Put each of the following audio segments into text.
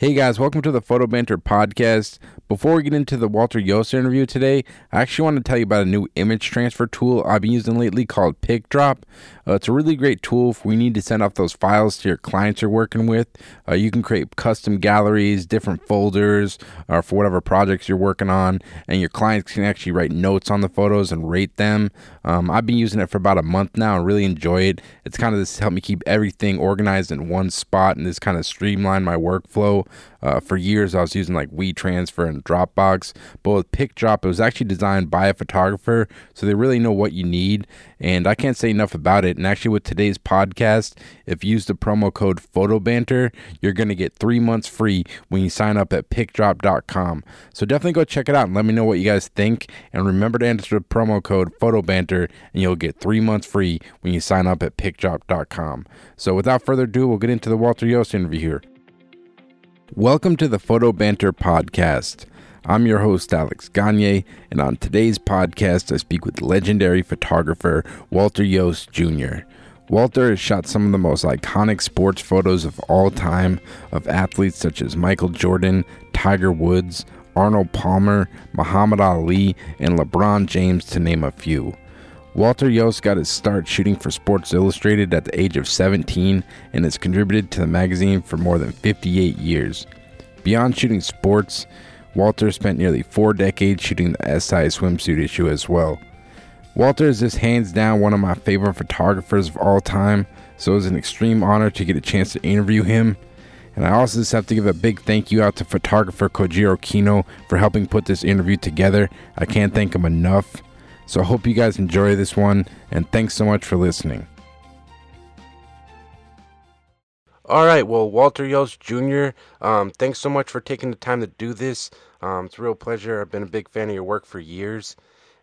Hey guys, welcome to the Photo Banter podcast. Before we get into the Walter Iooss interview today, I actually want to tell you about a new image transfer tool I've been using lately called PicDrop. Uh, it's a really great tool if we need to send off those files to your clients you're working with. Uh, you can create custom galleries, different folders uh, for whatever projects you're working on, and your clients can actually write notes on the photos and rate them. Um, I've been using it for about a month now and really enjoy it. It's kind of this help me keep everything organized in one spot and this kind of streamline my workflow. Uh, for years, I was using like WeTransfer and Dropbox, but with PicDrop, it was actually designed by a photographer, so they really know what you need. And I can't say enough about it. And actually, with today's podcast, if you use the promo code PhotoBanter, you're going to get three months free when you sign up at PicDrop.com. So definitely go check it out and let me know what you guys think. And remember to enter the promo code PhotoBanter, and you'll get three months free when you sign up at PicDrop.com. So without further ado, we'll get into the Walter Iooss interview here. Welcome to the Photo Banter Podcast. I'm your host, Alex Gagne, and on today's podcast, I speak with legendary photographer Walter Iooss Jr. Walter has shot some of the most iconic sports photos of all time of athletes such as Michael Jordan, Tiger Woods, Arnold Palmer, Muhammad Ali, and LeBron James, to name a few. Walter Iooss got his start shooting for Sports Illustrated at the age of 17 and has contributed to the magazine for more than 58 years. Beyond shooting sports, Walter spent nearly four decades shooting the SI swimsuit issue as well. Walter is just hands down one of my favorite photographers of all time, so it was an extreme honor to get a chance to interview him. And I also just have to give a big thank you out to photographer Kohjiro Kinno for helping put this interview together. I can't thank him enough. So I hope you guys enjoy this one, and thanks so much for listening. All right, well, Walter Iooss Jr., um, thanks so much for taking the time to do this. Um, it's a real pleasure. I've been a big fan of your work for years.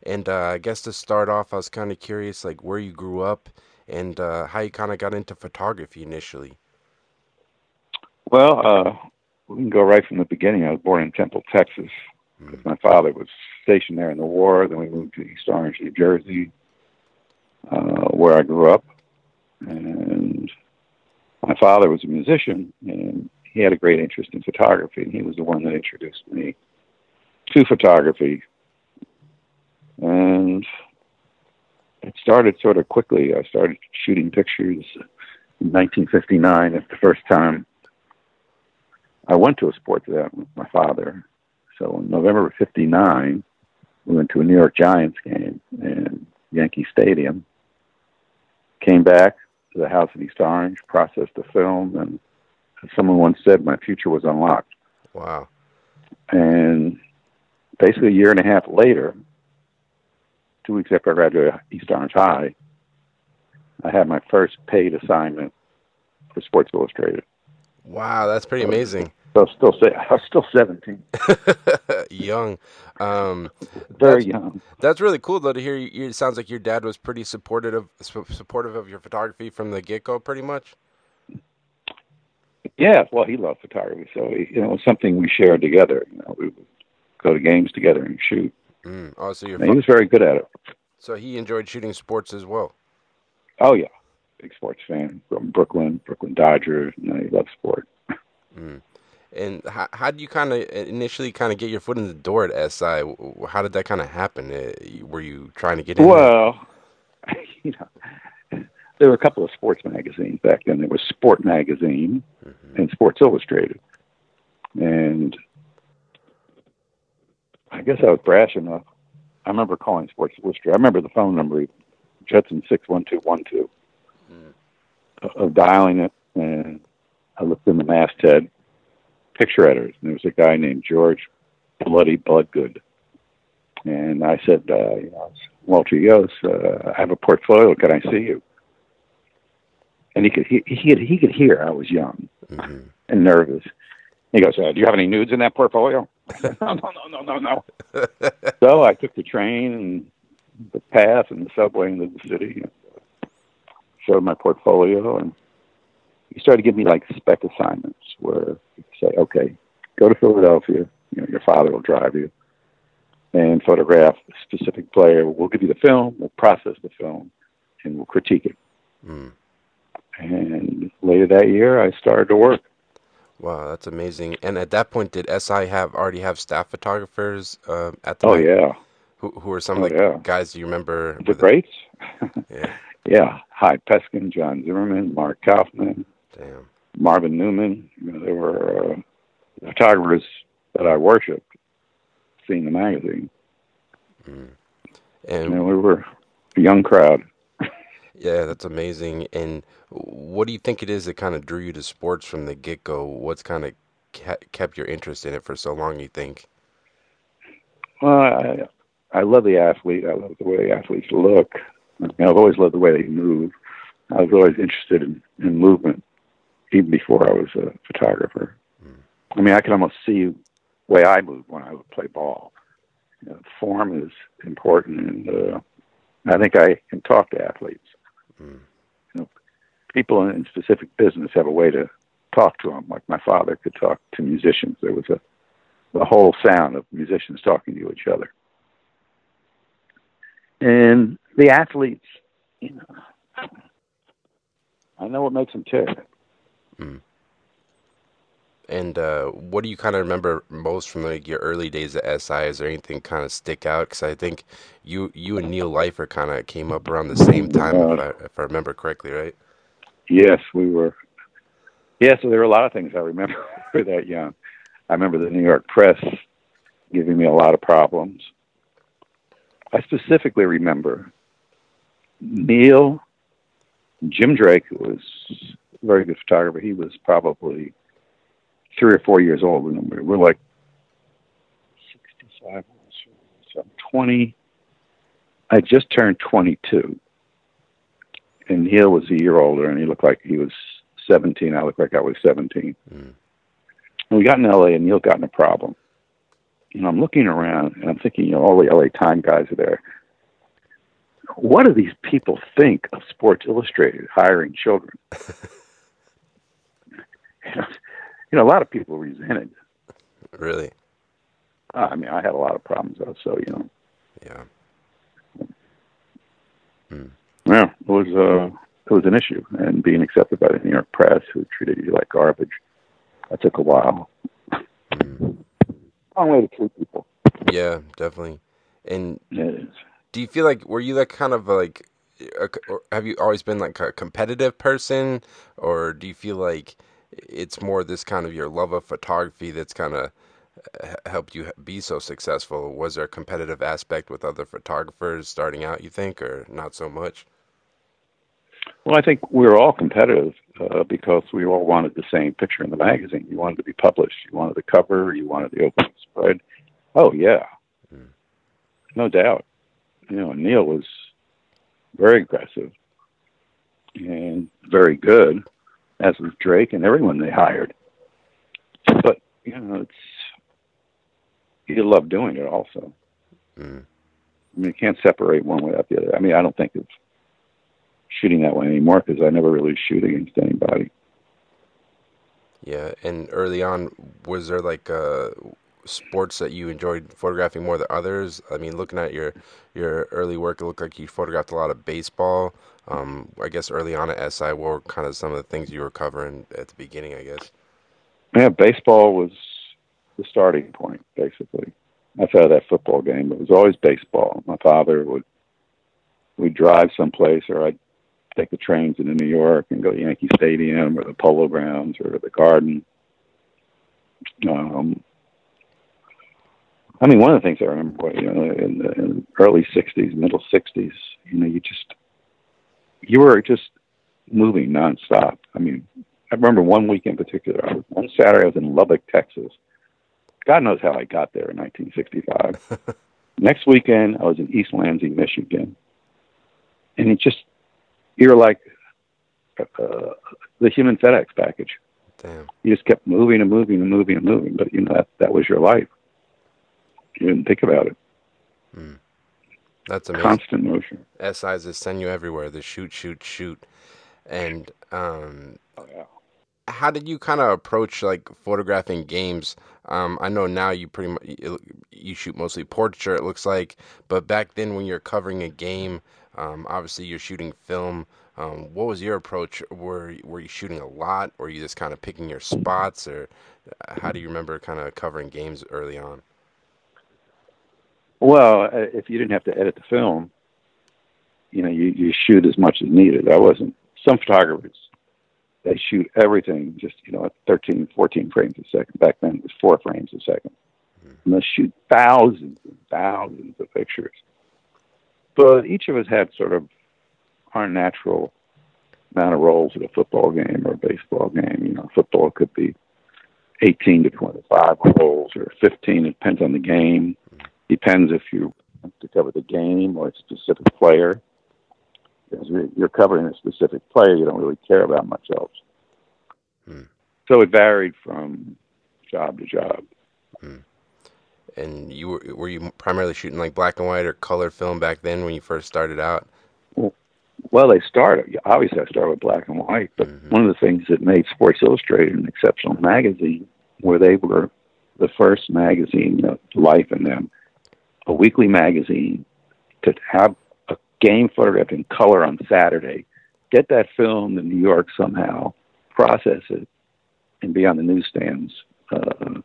And uh, I guess to start off, I was kind of curious, like where you grew up and uh, how you kind of got into photography initially. Well, uh, we can go right from the beginning. I was born in Temple, Texas. Mm. My father was stationed there in the war. Then we moved to East Orange, New Jersey, uh, where I grew up. And my father was a musician, and he had a great interest in photography. And he was the one that introduced me to photography. And it started sort of quickly. I started shooting pictures in 1959. It's the first time I went to a sports event with my father. So in November of 59, we went to a New York Giants game in Yankee Stadium. Came back to the house in East Orange, processed the film, and as someone once said, my future was unlocked. Wow. And basically a year and a half later, two weeks after I graduated East Orange High, I had my first paid assignment for Sports Illustrated. Wow, that's pretty amazing. So still say I was still seventeen. young, um, very young. That's really cool though to hear. You, it sounds like your dad was pretty supportive of supportive of your photography from the get go, pretty much. Yeah, well, he loved photography, so you know it was something we shared together. You know, we would go to games together and shoot. Mm. Oh, so your he was very good at it. So he enjoyed shooting sports as well. Oh yeah, big sports fan from Brooklyn, Brooklyn Dodgers. You know, he loved sport. Mm. And how, how did you kind of initially kind of get your foot in the door at SI? How did that kind of happen? Uh, were you trying to get in? Well, you know, there were a couple of sports magazines back then. There was Sport Magazine mm-hmm. and Sports Illustrated, and I guess I was brash enough. I remember calling Sports Illustrated. I remember the phone number, Judson six one two one two, mm. of dialing it, and I looked in the masthead picture editors, and there was a guy named George Bloody Bloodgood. And I said, uh, you know, Walter Iooss, uh, I have a portfolio. Can I see you? And he could he, he could he could hear I was young mm-hmm. and nervous. He goes, uh, "Do you have any nudes in that portfolio?" no, no, no, no, no, no. so I took the train and the path and the subway into the city. Showed my portfolio, and he started giving me like spec assignments where you say, okay, go to Philadelphia. You know, your father will drive you and photograph a specific player. We'll give you the film, we'll process the film, and we'll critique it. Mm. And later that year, I started to work. Wow, that's amazing. And at that point, did SI have already have staff photographers uh, at the? Oh mag- yeah, Who who are some Oh, of the yeah. guys you remember? the greats. Yeah. Yeah, Hy Peskin, John Zimmerman, Mark Kauffman, Damn. Marvin Newman. You know, they were uh, photographers that I worshipped. Seeing the magazine, And you know, we were a young crowd. Yeah, that's amazing. And what do you think it is that kind of drew you to sports from the get go? What's kind of kept your interest in it for so long, you think? Well, I, I love the athlete. I love the way athletes look. I've always loved the way they move. I was always interested in, in movement, even before I was a photographer. I mean, I can almost see the way I move when I would play ball. You know, form is important, and uh, I think I can talk to athletes. Mm. You know, people in specific business have a way to talk to them. Like my father could talk to musicians. There was a the whole sound of musicians talking to each other. And the athletes, you know, I know what makes them tick. And uh, what do you kind of remember most from like your early days at SI? Is there anything kind of stick out? Because I think you you and Neil Leifer kind of came up around the same time, if I, if I remember correctly, right? Yes, we were. Yeah, so there were a lot of things I remember when we were that young. I remember the New York press giving me a lot of problems. I specifically remember Neil, Jim Drake, who was very good photographer. He was probably three or four years old. And we were like 65, so I'm 20. I just turned 22 and Neil was a year older, and he looked like he was 17. I looked like I was 17. Mm. And we got in LA, and Neil got in a problem. And I'm looking around, and I'm thinking, you know, all the LA Time guys are there. What do these people think of Sports Illustrated hiring children? you, know, a lot of people resented. Really? Uh, I mean, I had a lot of problems, though, so, you know, Yeah. Yeah, it was uh, it was an issue, and being accepted by the New York press, who treated you like garbage, that took a while. Mm. Long way to treat people. Yeah, definitely. And do you feel like were you like kind of like or have you always been like a competitive person or do you feel like it's more this kind of your love of photography that's kind of helped you be so successful was there a competitive aspect with other photographers starting out you think or not so much Well, I think we were all competitive uh, because we all wanted the same picture in the magazine. You wanted to be published. You wanted the cover. You wanted the opening spread. Oh yeah, Mm. no doubt. You know, Neil was very aggressive and very good, as was Drake and everyone they hired. But you know, it's you love doing it also. mm. I mean, you can't separate one without the other. I mean, I don't think of shooting that way anymore because I never really shoot against anybody. yeah and early on was there like uh sports that you enjoyed photographing more than others i mean looking at your your early work it looked like you photographed a lot of baseball um i guess early on at si what were kind of some of the things you were covering at the beginning i guess Yeah, baseball was the starting point, basically. Outside of that football game, it was always baseball. My father would we'd drive someplace, or I'd take the trains into New York and go to Yankee Stadium or the Polo Grounds or the Garden. Um, I mean, one of the things I remember, you know, in the, in the early '60s, middle '60s, you know, you just you were just moving nonstop. I mean, I remember one week in particular. I was, one Saturday, I was in Lubbock, Texas. God knows how I got there in 1965. Next weekend, I was in East Lansing, Michigan, and it just you're like uh, the human FedEx package. damn You just kept moving and moving and moving and moving, but you know that that was your life. You didn't think about it. that's amazing Constant motion. SIs send you everywhere. The shoot, shoot, shoot. And um, Oh, yeah. how did you kind of approach like photographing games? Um, I know now you pretty much you, shoot mostly portraiture. It looks like, but back then when you're covering a game, um, obviously you're shooting film. Um, what was your approach? Were were you shooting a lot, or were you just kind of picking your spots, or uh, how do you remember kind of covering games early on? Well, uh, if you didn't have to edit the film, you know, you, you shoot as much as needed. I wasn't. Some photographers, they shoot everything just, you know, at 13, 14 frames a second. Back then it was four frames a 2nd mm-hmm. And they shoot thousands and thousands of pictures. But each of us had sort of our natural amount of rolls at a football game or a baseball game. You know, football could be 18 to 25 rolls or 15. It depends on the game. Depends if you want to cover the game or a specific player. Because you're covering a specific player, you don't really care about much else. Hmm. So it varied from job to job. Hmm. And you were were you primarily shooting like black and white or color film back then when you first started out? Well, well they started obviously I started with black and white, but mm-hmm. one of the things that made Sports Illustrated an exceptional magazine, where they were the first magazine, you know, life in them, a weekly magazine to have a game photographed in color on Saturday, get that film in New York somehow, process it, and be on the newsstands uh,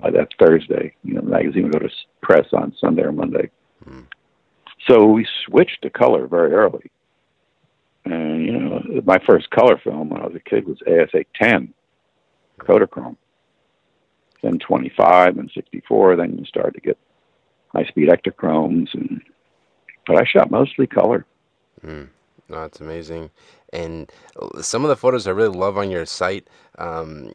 by that Thursday. You know, the magazine would go to press on Sunday or Monday. Mm. So we switched to color very early. And, you know, my first color film when I was a kid was ASA 10, Kodachrome. Then 25 then 64, then you start to get high speed Ektachromes, and but I shot mostly color. Mm. No, that's amazing. And some of the photos I really love on your site, um,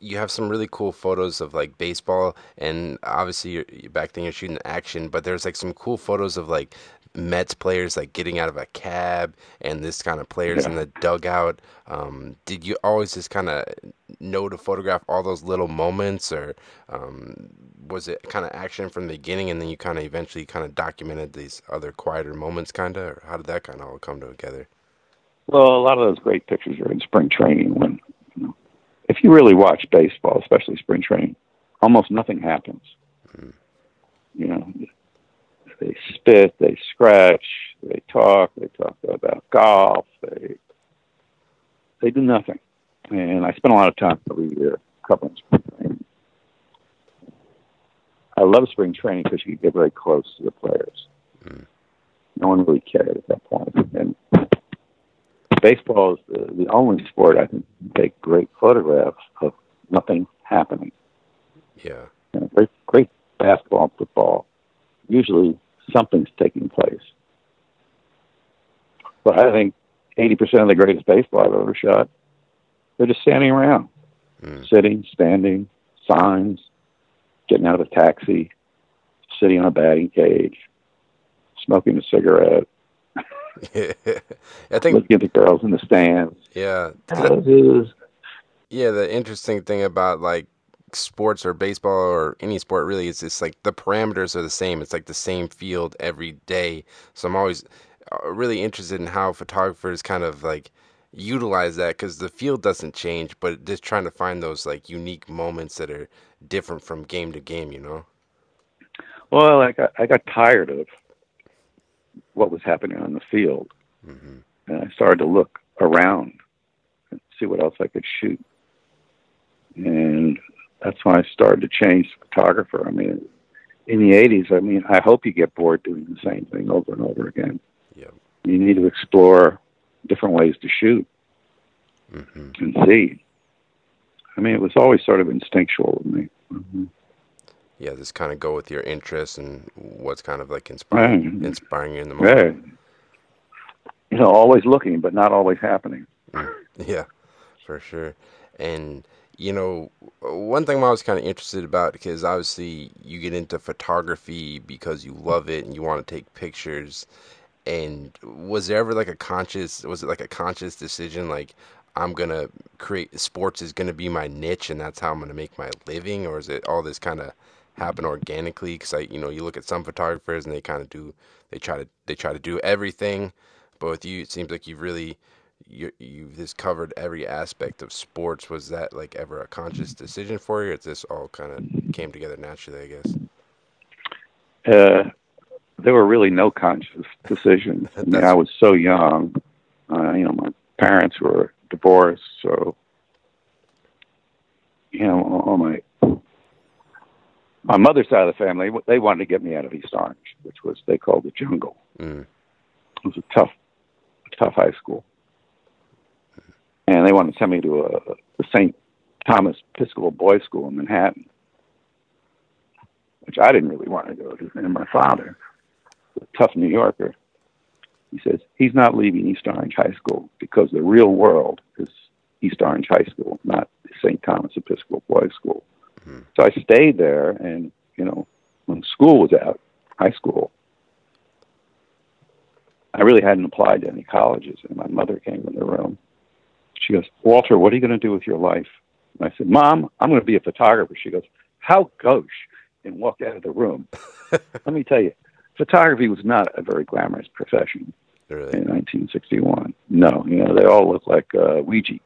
you have some really cool photos of like baseball, and obviously you're, back then you're shooting action, but there's like some cool photos of like Mets players like getting out of a cab and this kind of players yeah. in the dugout. Um, did you always just kind of know to photograph all those little moments, or um, was it kind of action from the beginning and then you kind of eventually kind of documented these other quieter moments, kind of? Or how did that kind of all come together? Well, a lot of those great pictures are in spring training when, you know, if you really watch baseball, especially spring training, almost nothing happens. Mm. You know, they spit, they scratch, they talk, they talk about golf, they they do nothing. And I spend a lot of time every year covering spring training. I love spring training because you get very close to the players. Mm. No one really cared at that point. And baseball is the, the only sport I can take great photographs of nothing happening. Yeah. You know, great, great basketball and football. Usually something's taking place. But I think 80% of the greatest baseball I've ever shot, they're just standing around, mm. sitting, standing, signs, getting out of a taxi, sitting on a batting cage, smoking a cigarette. I think looking at the girls in the stands. Yeah, that, yeah. The interesting thing about like sports or baseball or any sport really is just like the parameters are the same. It's like the same field every day. So I'm always uh, really interested in how photographers kind of like utilize that because the field doesn't change, but just trying to find those like unique moments that are different from game to game. You know. Well, I got I got tired of what was happening on the field, mm-hmm. and I started to look around and see what else I could shoot. And that's when I started to change photographer. I mean, in the 80s, I mean, I hope you get bored doing the same thing over and over again. Yeah. You need to explore different ways to shoot mm-hmm. and see. I mean, it was always sort of instinctual with me. Mm-hmm. Yeah, just kind of go with your interests and what's kind of like inspiring, right. inspiring you in the moment. Yeah. You know, always looking, but not always happening. Yeah, for sure. And you know, one thing I was kind of interested about because obviously you get into photography because you love it and you want to take pictures. And was there ever like a conscious, was it like a conscious decision, like I'm gonna create sports is gonna be my niche and that's how I'm gonna make my living, or is it all this kind of happen organically? Because I, you know, you look at some photographers and they kind of do, they try to, they try to do everything, but with you, it seems like you've really you you've just covered every aspect of sports. Was that like ever a conscious decision for you, or this all kind of came together naturally? I guess. Uh, there were really no conscious decisions. I mean, I was so young. Uh, you know, my parents were divorced, so you know, on my my mother's side of the family, they wanted to get me out of East Orange, which was they called the jungle. Mm. It was a tough, tough high school, and they wanted to send me to a, a St. Thomas Episcopal Boys School in Manhattan, which I didn't really want to go to. And my father, a tough New Yorker, he says he's not leaving East Orange High School because the real world is East Orange High School, not St. Thomas Episcopal Boys School. Mm-hmm. So I stayed there, and you know, when school was out, high school, I really hadn't applied to any colleges. And my mother came in the room. She goes, Walter, what are you going to do with your life? And I said, Mom, I'm going to be a photographer. She goes, How gauche, and walked out of the room. Let me tell you, photography was not a very glamorous profession really? in 1961. No, you know, they all look like uh, Weegee.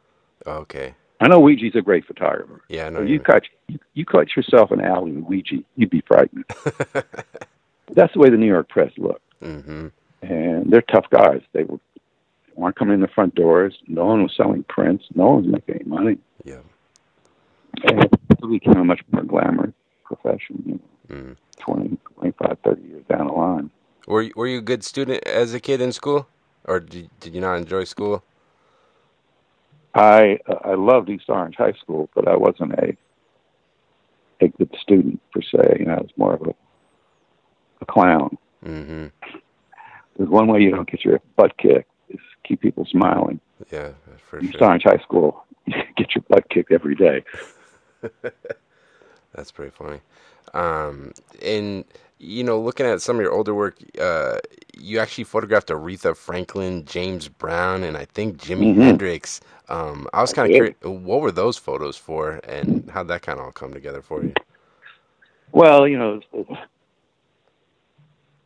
Okay. I know Weegee's a great photographer. Yeah, I know. you caught you, you caught yourself an alley with Weegee, you'd be frightened. That's the way the New York press looked. Mm-hmm. And they're tough guys. They were weren't coming in the front doors. No one was selling prints. No one was making any money. Yeah. And it became a much more glamorous profession. You know, mm. 20, 25, 30 years down the line. Were you, were you a good student as a kid in school, or did did you not enjoy school? I uh, I loved East Orange High School, but I wasn't a a good student per se. You know, I was more of a a clown. Mm-hmm. There's one way you don't get your butt kicked keep people smiling. Yeah, for sure. Orange High School, you get your butt kicked every day. That's pretty funny. Um, and you know, looking at some of your older work, uh, you actually photographed Aretha Franklin, James Brown, and I think Jimi Mhm. Hendrix. Um, I was kind of curious, what were those photos for, and how'd that kind of all come together for you? Well, you know,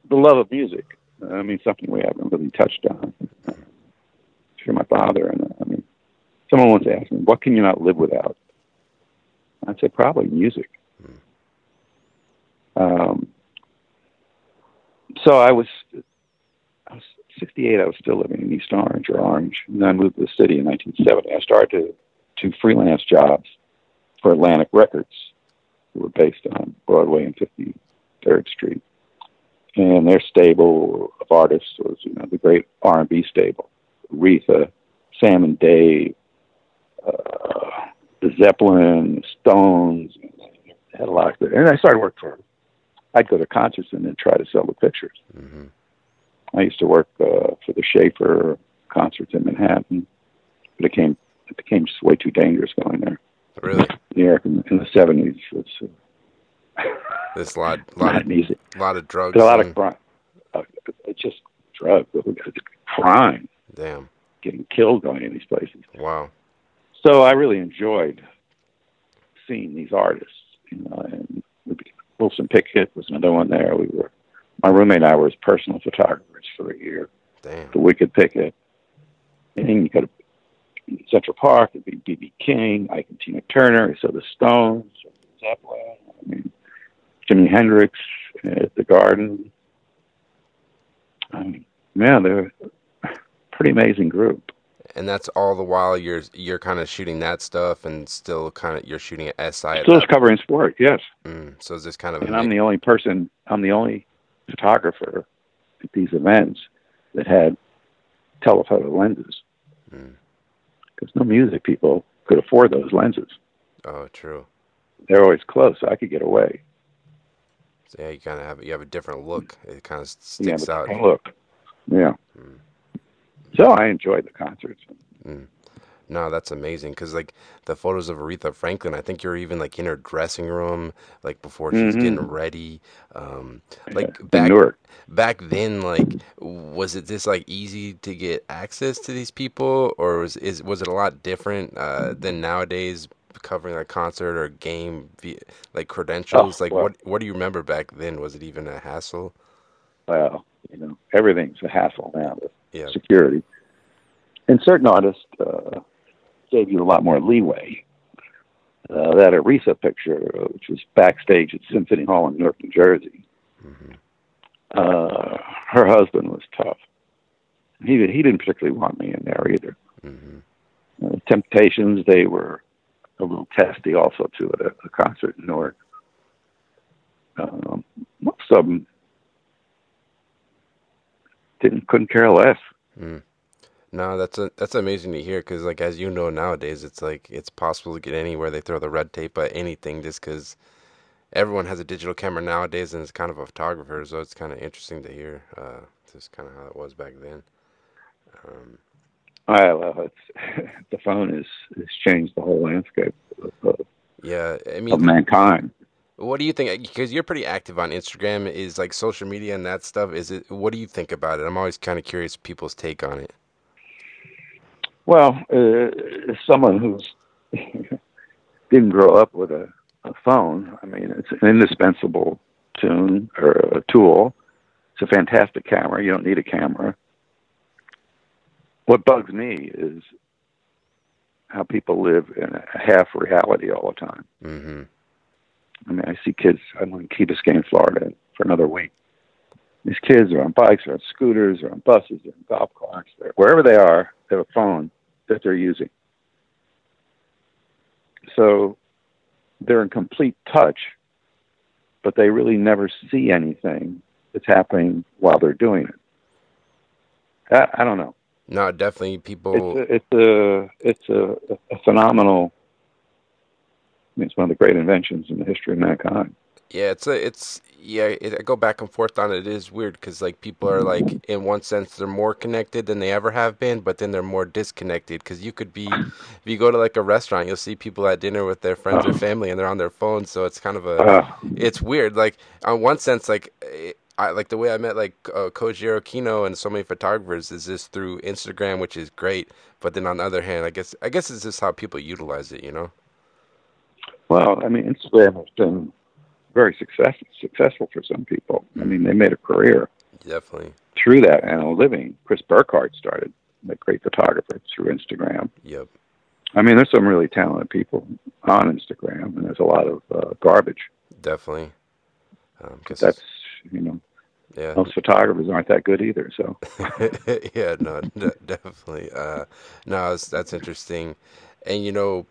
the love of music. I mean, something we haven't really touched on. Through my father, and uh, I mean, someone once asked me, "What can you not live without?" I'd say probably music. Um, so I was, I was 68. I was still living in East Orange or Orange, and then I moved to the city in 1970. I started to do freelance jobs for Atlantic Records, who were based on Broadway and 53rd Street. And their stable of artists was, you know, the great R&B stable, Aretha, Sam and Dave, uh, the Zeppelin, Stones, had a lot of good. And I started working for. them. I'd go to concerts and then try to sell the pictures. hmm I used to work uh, for the Schaefer concerts in Manhattan, but it became it became just way too dangerous going there. Really, New York in, in the seventies was uh, this lot, lot, of, easy. lot of drugs. There's a lot of and- crime. Uh, it's just drugs, crime, damn. getting killed going in these places. Wow. So I really enjoyed seeing these artists. You know, and Wilson Pickett was another one there. We were my roommate and I were his personal photographers for a year. Damn. The Wicked Pickett. And you go to Central Park, it'd be B.B. King, Ike and Tina Turner, so the Stones, Zeppelin, I mean, Jimi Hendrix at the Garden. I mean, man, they're a pretty amazing group. And that's all the while you're you're kind of shooting that stuff, and still kind of you're shooting at SI. Still that- covering sport, yes. Mm, so is this kind of And I'm the only person, I'm the only photographer at these events that had telephoto lenses. Mm. Because no music people could afford those lenses. oh true. They're always close, so I could get away. So yeah, you kind of have you have a different look. It kind of sticks but out. look. Yeah. Mm. So I enjoyed the concerts. No, that's amazing because like the photos of Aretha Franklin, I think you're even like in her dressing room, like before she's Mhm. getting ready. Um, like back back then, like was it just like easy to get access to these people, or was is was it a lot different uh, than nowadays? Covering a concert or game, like credentials, Oh, like well. what what do you remember back then? Was it even a hassle? Well, you know, everything's a hassle now with Yeah, security. And certain artists uh, gave you a lot more leeway. Uh, that Aretha picture, uh, which was backstage at Symphony Hall in Newark, New Jersey, hmm uh, her husband was tough. he he didn't particularly want me in there either. Mm-hmm. Uh, Temptations, they were a little testy also too at a, a concert in Newark. Um, most of them didn't couldn't care less. Mm. No, that's a, that's amazing to hear because, like, as you know, nowadays it's like it's possible to get anywhere. They throw the red tape at anything just because everyone has a digital camera nowadays and is kind of a photographer. So it's kind of interesting to hear uh, just kind of how it was back then. Um, I well, it's the phone has has changed the whole landscape of, of, yeah, I mean, of mankind. What do you think? Because you're pretty active on Instagram, is like social media and that stuff. Is it? What do you think about it? I'm always kind of curious people's take on it. Well, uh, as someone who's didn't grow up with a, a phone, I mean, it's an indispensable tune or a tool. It's a fantastic camera. You don't need a camera. What bugs me is how people live in a half reality all the time. Mm-hmm. I mean, I see kids. I'm in Key Biscayne, Florida, for another week. These kids are on bikes, or on scooters, or on buses, or on golf carts. They're, wherever they are, they have a phone that they're using. So they're in complete touch, but they really never see anything that's happening while they're doing it. I, I don't know. No, definitely people. It's a, it's a it's a, a phenomenal. I mean, it's one of the great inventions in the history of mankind. Yeah, it's a, it's yeah. It, I go back and forth on it. It is weird because like people are like, in one sense, they're more connected than they ever have been, but then they're more disconnected because you could be, if you go to like a restaurant, you'll see people at dinner with their friends or family, and they're on their phones. So it's kind of a, Uh, it's weird. Like on one sense, like eh, I like the way I met like uh, Kohjiro Kinno and so many photographers is just through Instagram, which is great. But then on the other hand, I guess I guess it's just how people utilize it. You know. Well, I mean, Instagram has been very success, successful for some people. I mean, they made a career Definitely. through that and a living. Chris Burkard started, a great photographer, through Instagram. Yep. I mean, there's some really talented people on Instagram, and there's a lot of uh, garbage. Definitely. Um, 'cause That's you know, yeah. most photographers aren't that good either. So yeah, no, de- definitely. Uh, no, that's interesting. And you know,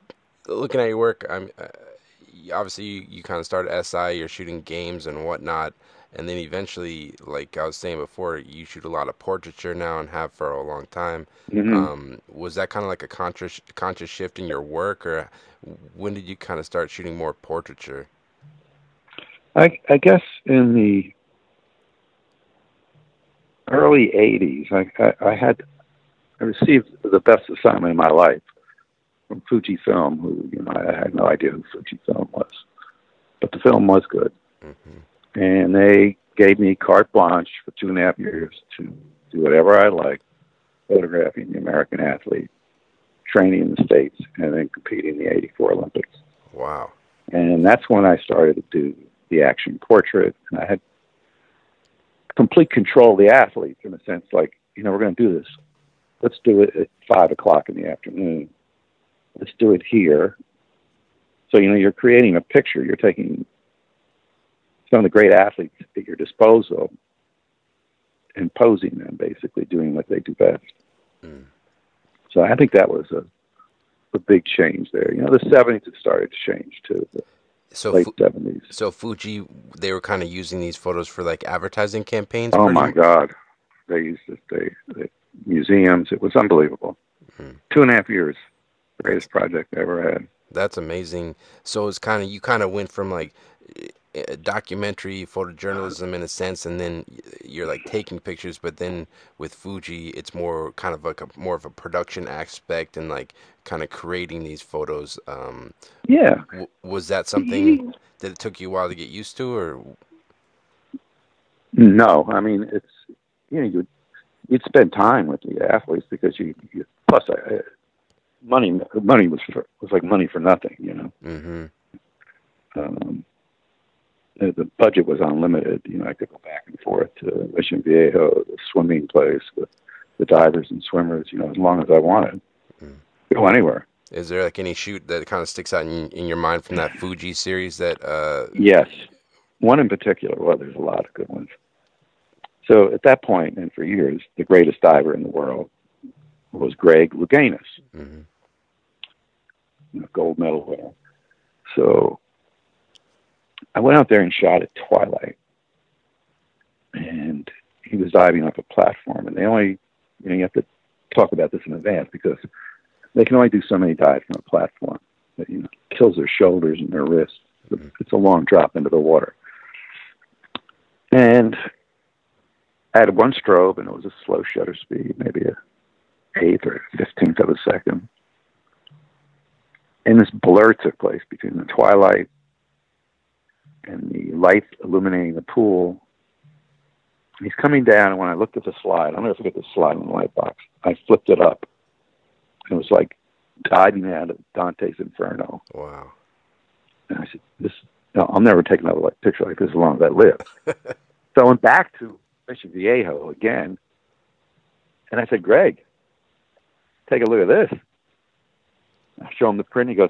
looking at your work, I'm uh, obviously you, you kind of started SI. You're shooting games and whatnot, and then eventually, like I was saying before, you shoot a lot of portraiture now and have for a long time. mhm. Um, was that kind of like a conscious conscious shift in your work, or when did you kind of start shooting more portraiture? I, I guess in the early '80s, I, I, I had I received the best assignment in my life from Fujifilm, who you know I had no idea who Fujifilm was, but the film was good, hmm and they gave me carte blanche for two and a half years to do whatever I liked, photographing the American athlete, training in the states, and then competing in the '84 Olympics. Wow. And that's when I started to do the action portrait. And I had complete control of the athletes in a sense, like, you know, we're going to do this. Let's do it at five o'clock in the afternoon. Let's do it here. So, you know, you're creating a picture. You're taking some of the great athletes at your disposal and posing them, basically doing what they do best. Mm. So I think that was a, a big change there. You know, the 70s it started to change too. The So late Fu- 70s. so Fuji, they were kind of using these photos for like advertising campaigns. Oh my much? God, they used it. They, they museums. It was unbelievable. Mhm. Two and a half years, greatest project I ever had. That's amazing. So it's kind of you kind of went from like documentary photojournalism in a sense, and then you're like taking pictures. But then with Fuji, it's more kind of like a more of a production aspect and like kind of creating these photos. Um, Yeah, w- was that something that it took you a while to get used to, or no, I mean it's you know you'd you'd spend time with the athletes because you, you plus uh, money money was for, was like money for nothing. You know, hmm um, the, the budget was unlimited. You know, I could go back and forth to Mission Viejo, the swimming place with the divers and swimmers. You know, as long as I wanted, Mm. go anywhere. Is there like any shoot that kind of sticks out in, in your mind from that Fuji series that uh Yes. One in particular, well, there's a lot of good ones. So at that point, and for years, the greatest diver in the world was Greg Louganis, Mm-hmm. Gold medal winner. So I went out there and shot at twilight, and he was diving off a platform, and they only, you know, you have to talk about this in advance because they can only do so many dives from a platform. That you know kills their shoulders and their wrists. Mm-hmm. It's a long drop into the water, and I had one strobe, and it was a slow shutter speed, maybe a eighth or fifteenth of a second. And this blur took place between the twilight and the light illuminating the pool. He's coming down, and when I looked at the slide, I'll never forget the slide in the light box. I flipped it up. and It was like diving out of Dante's Inferno. Wow. And I said, "This, no, I'll never take another like, picture like this as long as I live." so I went back to Mission Viejo again, and I said, "Greg, take a look at this." I show him the print. He goes,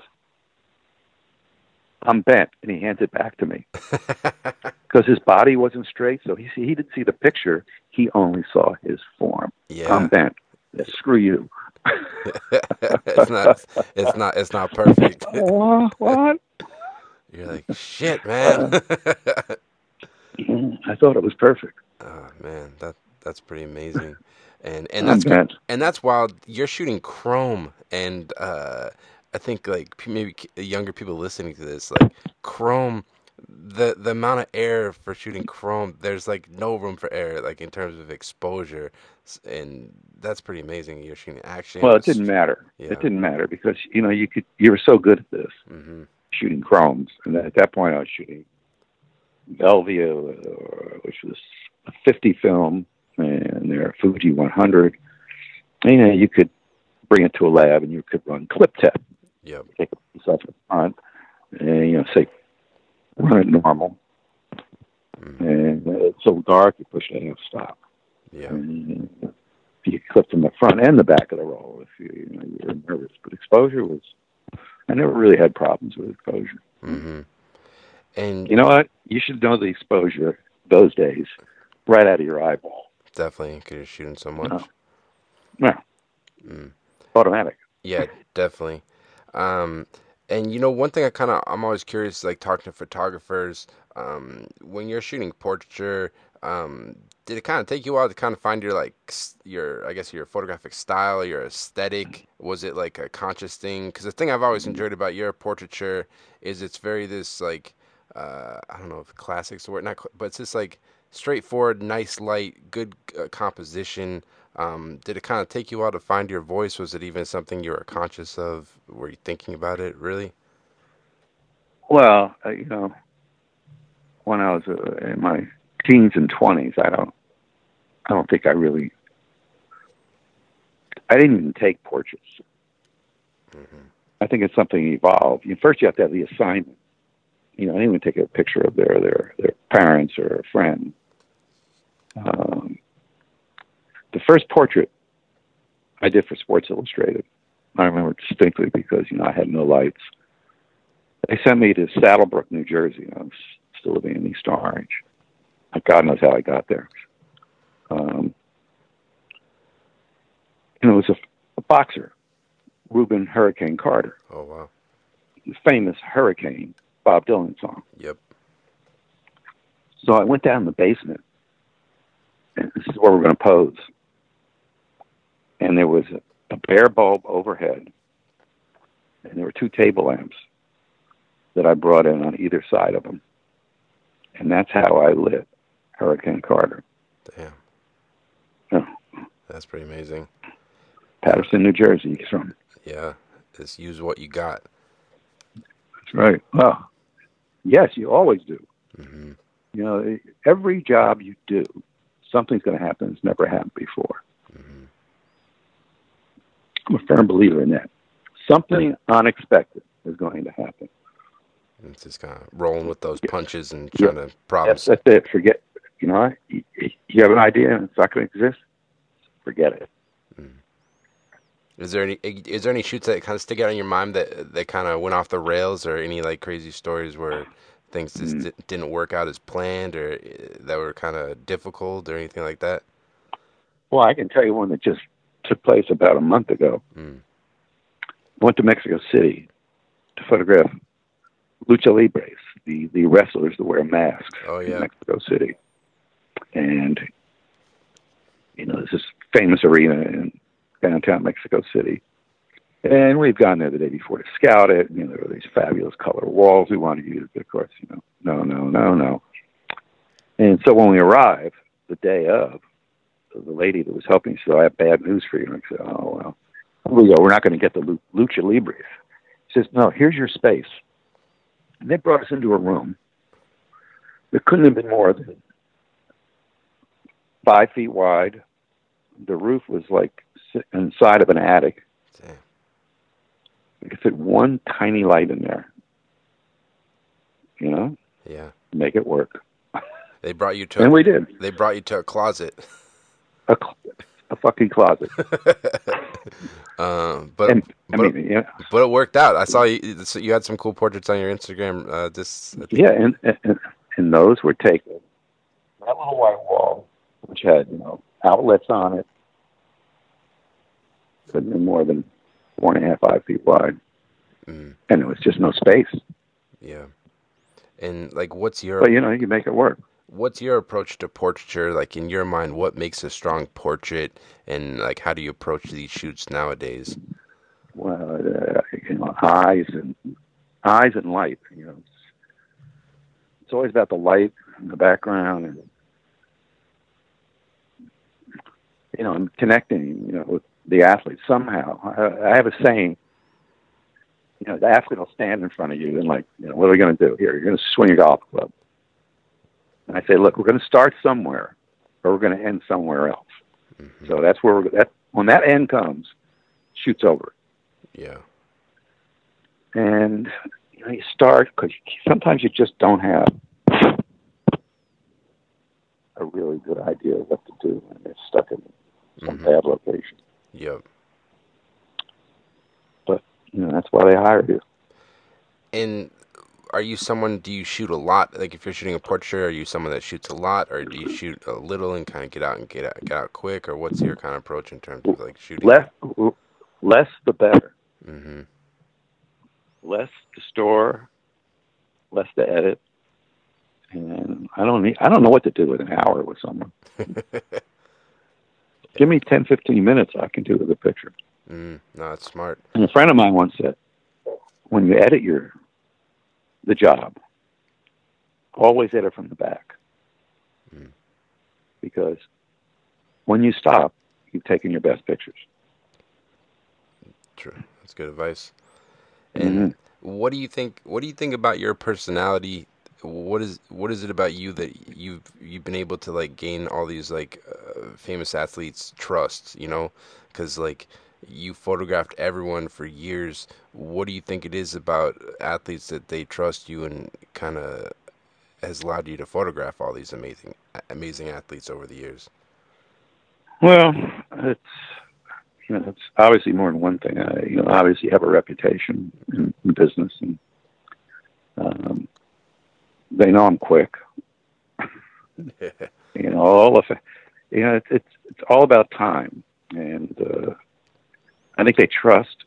"I'm bent," and he hands it back to me because his body wasn't straight. So he see, he didn't see the picture. He only saw his form. yeah. I'm bent. Yeah, screw you. it's not. It's not. It's not perfect. what? What? You're like shit, man. Uh, I thought it was perfect. oh man, that that's pretty amazing. And and that's bent. and that's wild. You're shooting chrome, and uh, I think like maybe younger people listening to this, like chrome, the the amount of air for shooting chrome, there's like no room for air, like in terms of exposure, and that's pretty amazing. You're shooting action. Well, it didn't matter. Yeah. It didn't matter because you know you could. You were so good at this hmm shooting chromes, and at that point I was shooting Velvia, uh, which was a 50 film, and their Fuji 100. And, you know, you could bring it to a lab, and you could run clip test. Yep. take a piece off the front, and you know, say run it normal. Mhm. And uh, it's so dark, you push it half stop. Yeah. And uh, you clip from the front and the back of the roll if you, you know you were nervous. But exposure was, I never really had problems with exposure. hmm And You know what? You should know the exposure those days, right out of your eyeball. Definitely, because you're shooting so much. No. Well, Mm. automatic. Yeah, definitely. Um, and you know, one thing I kind of I'm always curious, like talking to photographers, um, when you're shooting portraiture, um, did it kind of take you a while to kind of find your like your I guess your photographic style, your aesthetic? Was it like a conscious thing? Because the thing I've always enjoyed about your portraiture is it's very this like uh, I don't know if classic's word, not, but it's just like straightforward, nice light, good uh, composition. Um, did it kind of take you a while to find your voice? Was it even something you were conscious of? Were you thinking about it really? Well, uh, you know, when I was uh, in my teens and twenties, I don't, I don't think I really, I didn't even take portraits. I think it's something evolved. You, first, you have to have the assignment. You know, I didn't even take a picture of their their their parents or a friend. Um, the first portrait I did for Sports Illustrated, I remember distinctly because you know I had no lights. They sent me to Saddlebrook, New Jersey. I was still living in East Orange. God knows how I got there. Um, and it was a, a boxer, Reuben Hurricane Carter, Oh wow. the famous Hurricane Bob Dylan song. Yep. So I went down in the basement, this is where we're going to pose. And there was a, bare bulb overhead, and there were two table lamps that I brought in on either side of them. And that's how I lit Hurricane Carter. Damn. Yeah. That's pretty amazing. Paterson, New Jersey. He's from. Yeah. Just use what you got. That's right. Well, yes, you always do. hmm You know, every job you do, something's going to happen that's never happened before. hmm I'm a firm believer in that. Something unexpected is going to happen. It's just kind of rolling with those punches and Yeah. trying to problem. That's, that's it. Forget. You know, you, you have an idea and it's not going to exist. Forget it. Is there any is there any shoots that kind of stick out in your mind that that kind of went off the rails, or any like crazy stories where things just Mm. di- didn't work out as planned, or uh, that were kind of difficult, or anything like that? Well, I can tell you one that just took place about a month ago. Mm. Went to Mexico City to photograph lucha libres, the the wrestlers that wear masks Oh in yeah. Mexico City, and you know this is famous arena in downtown Mexico City. And we've gone there the day before to scout it. You know, there were these fabulous color walls we wanted to use. But of course, you know, no, no, no, no. And so when we arrive, the day of, the lady that was helping said, I have bad news for you. And I said, oh, well, we go. We're not going to get the lucha libres. She says, no, here's your space. And they brought us into a room that couldn't have been more than five feet wide. The roof was like inside of an attic. Damn. We could fit one tiny light in there. You know, Yeah. make it work. They brought you to. And we did. they brought you to a closet. A, a fucking closet. um, but And I but, mean, yeah, but it worked out. I saw you. so You had some cool portraits on your Instagram. Uh, this. Yeah, and, and and those were taken. That little white wall, which had you know outlets on it, couldn't be more than four and a half, five feet wide, Mm, and there was just no space. yeah. And like, what's your But you know, you make it work. what's your approach to portraiture? Like in your mind, what makes a strong portrait, and like how do you approach these shoots nowadays? Well, uh, you know, eyes and eyes and light. You know, it's, it's always about the light and the background, and you know, and connecting. You know, with the athlete somehow. I, I have a saying. You know, the athlete will stand in front of you and like, you know, what are we going to do here? You're going to swing a golf club. And I say, look, we're going to start somewhere, or we're going to end somewhere else. Mhm. So that's where we're. That when that end comes, shoots over. Yeah. and you know you start because sometimes you just don't have a really good idea of what to do and you're stuck in some Mhm. bad location. Yep. But you know that's why they hire you. And are you someone? Do you shoot a lot? Like if you're shooting a portrait, are you someone that shoots a lot, or do you shoot a little and kind of get out and get out, get out quick, or what's your kind of approach in terms of like shooting? Less, less the better. Mm-hmm. Less to store, less to edit. And I don't need. I don't know what to do with an hour with someone. Give me 10, 15 minutes. I can do with a picture. mm, no, that's smart. And a friend of mine once said, when you edit your the job, always edit from the back. Mm. Because when you stop, you've taken your best pictures. True. That's good advice. And Mhm. what do you think? What do you think about your personality? What is what is it about you that you've you've been able to like gain all these like uh, famous athletes' trust? You know, because like you photographed everyone for years. What do you think it is about athletes that they trust you and kind of has allowed you to photograph all these amazing amazing athletes over the years? Well, it's you know, it's obviously more than one thing. I, you know, obviously have a reputation in, in business, and um, they know I'm quick. you know, all of it. You know, it's it's, it's all about time, and uh, I think they trust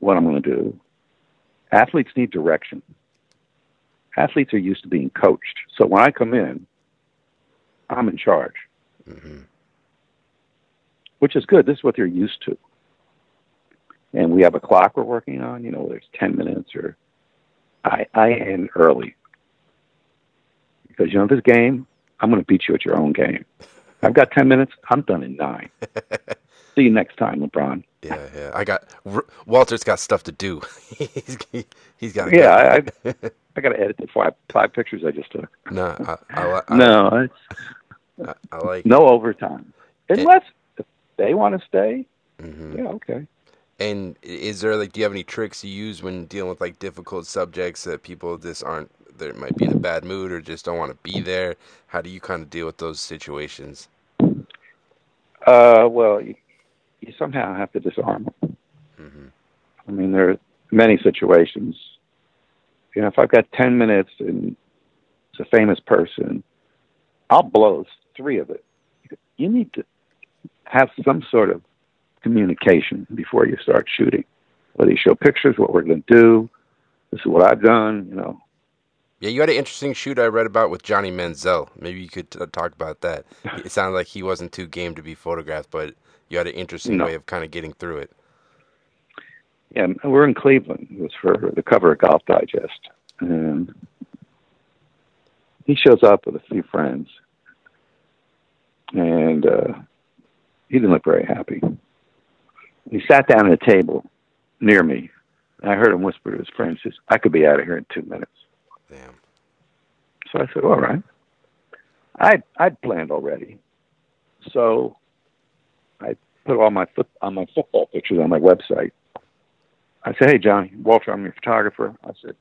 what I'm going to do. Athletes need direction. Athletes are used to being coached, so when I come in, I'm in charge hmm which is good. This is what they're used to. And we have a clock we're working on, you know, whether it's 10 minutes or I, I end early. Because, you know, this game, I'm going to beat you at your own game. I've got 10 minutes. I'm done in nine. See you next time, LeBron. Yeah, yeah. I got Walter's got stuff to do. he's he, he's got. Yeah, I, I, I got to edit the five, five pictures I just took. no, I, I, I, no, it's I, I like. no overtime. Unless if they want to stay, hmm yeah, okay. And is there like, do you have any tricks you use when dealing with like difficult subjects that people just aren't, they might be in a bad mood or just don't want to be there? How do you kind of deal with those situations? Uh, well, you, you somehow have to disarm them. hmm I mean, there are many situations, you know, if I've got 10 minutes and it's a famous person, I'll blow three of it. You need to have some sort of communication before you start shooting. Whether you show pictures, what we're going to do, this is what I've done, you know. Yeah, you had an interesting shoot I read about with Johnny Manziel. Maybe you could talk about that. It sounded like he wasn't too game to be photographed, but you had an interesting No. way of kind of getting through it. Yeah, we're in Cleveland. It was for the cover of Golf Digest. And he shows up with a few friends. And uh, he didn't look very happy. He sat down at a table near me. And I heard him whisper to his friends, I could be out of here in two minutes. Damn. So I said, all right. I I'd planned already. So I put all my foot on my football pictures on my website. I said, Hey Johnny, Walter, I'm your photographer. I said,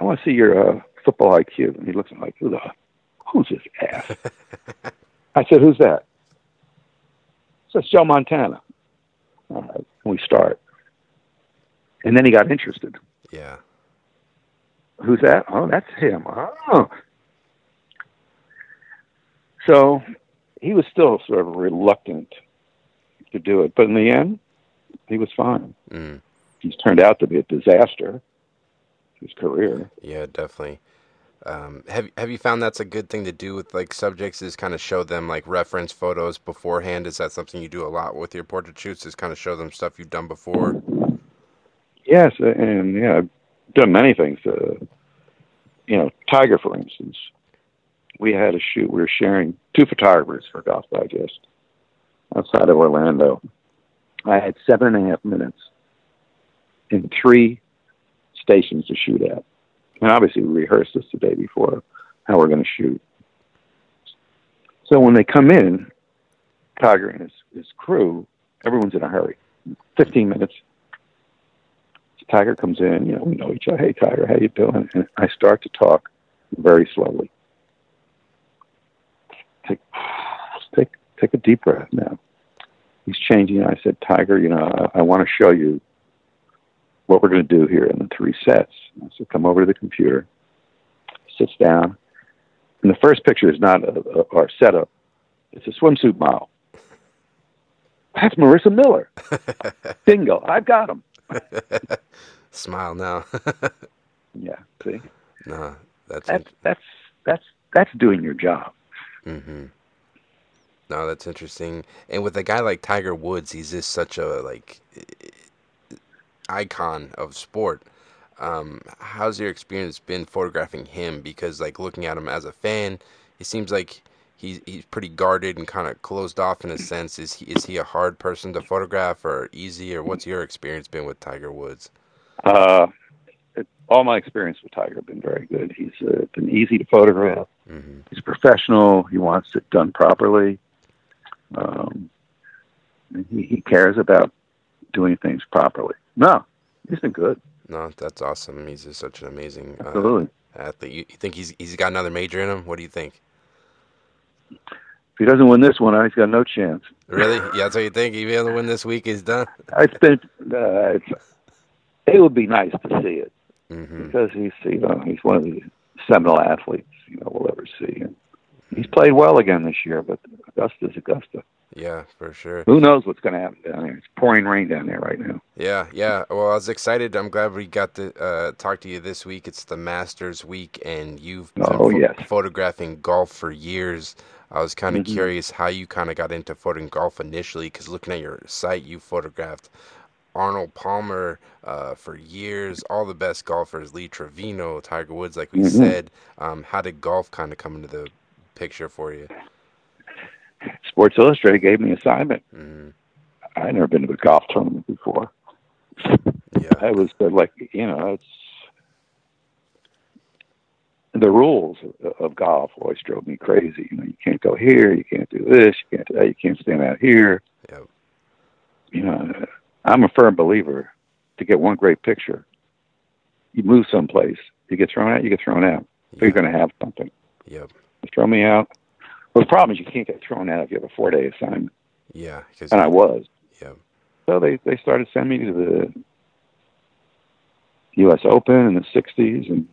I want to see your uh, football IQ. And he looks at me like, Who the who's this ass? I said, Who's that? So it's Joe Montana. All right, we start. And then he got interested. Yeah. Who's that? Oh, that's him. Oh. So he was still sort of reluctant to do it, but in the end, he was fine. Mm. He's turned out to be a disaster. His career. Yeah, definitely. Um, have Have you found that's a good thing to do with like subjects? Is kind of show them like reference photos beforehand. Is that something you do a lot with your portrait shoots? Is kind of show them stuff you've done before? Yes, and yeah, done many things. Uh, you know, Tiger, for instance. We had a shoot. We were sharing two photographers for Golf Digest outside of Orlando. I had seven and a half minutes in three stations to shoot at. And obviously, we rehearsed this the day before how we're going to shoot. So when they come in, Tiger and his, his crew, everyone's in a hurry. 15 minutes. Tiger comes in, you know, we know each other. Hey, Tiger, how you doing? And I start to talk very slowly. Take, take, take a deep breath now. He's changing. I said, Tiger, you know, I, I want to show you what we're going to do here in the three sets. I said, come over to the computer. Sits down. And the first picture is not a, a, our setup. It's a swimsuit model. That's Marisa Miller. Bingo. I've got him. Smile now. Yeah. See, no, that's that's that's that's that's doing your job. Mm-hmm. No, that's interesting. And with a guy like Tiger Woods, he's just such a like icon of sport. Um, how's your experience been photographing him? Because like looking at him as a fan, it seems like he's he's pretty guarded and kind of closed off in a sense. Is he is he a hard person to photograph or easy or what's your experience been with Tiger Woods? Uh, it, all my experience with Tiger have been very good. He's uh, been easy to photograph. Mm-hmm. He's professional. He wants it done properly. Um, he, he cares about doing things properly. No, he's been good. No, that's awesome. He's just such an amazing uh, athlete. You, you think he's he's got another major in him? What do you think? If he doesn't win this one, he's got no chance. Really? Yeah, that's what you think. If he doesn't win this week, he's done. It's been. Uh, it's, it would be nice to see it hmm because he's you know he's one of the seminal athletes you know we'll ever see. And he's played well again this year, but Augusta's Augusta. Yeah, for sure. Who knows what's going to happen down there? It's pouring rain down there right now. Yeah, yeah. Well, I was excited. I'm glad we got to uh, talk to you this week. It's the Masters week, and you've been Oh, yes. photographing golf for years. I was kind of Mhm. curious how you kind of got into photographing golf initially, because looking at your site, you photographed Arnold Palmer uh, for years, all the best golfers, Lee Trevino, Tiger Woods, like we Mhm. said. Um, how did golf kind of come into the picture for you? Sports Illustrated gave me an assignment. hmm I'd never been to a golf tournament before. Yeah, I was uh, like, you know, it's the rules of, of golf always drove me crazy. You know, you can't go here, you can't do this, you can't do that, you can't stand out here. Yep. You know, I'm a firm believer to get one great picture. You move someplace, you get thrown out, you get thrown out. So you're going to have something. Yep. You throw me out. Well, the problem is you can't get thrown out if you have a four day assignment, Yeah. And I was. Yep. So they they started sending me to the U.S. Open in the '60s, and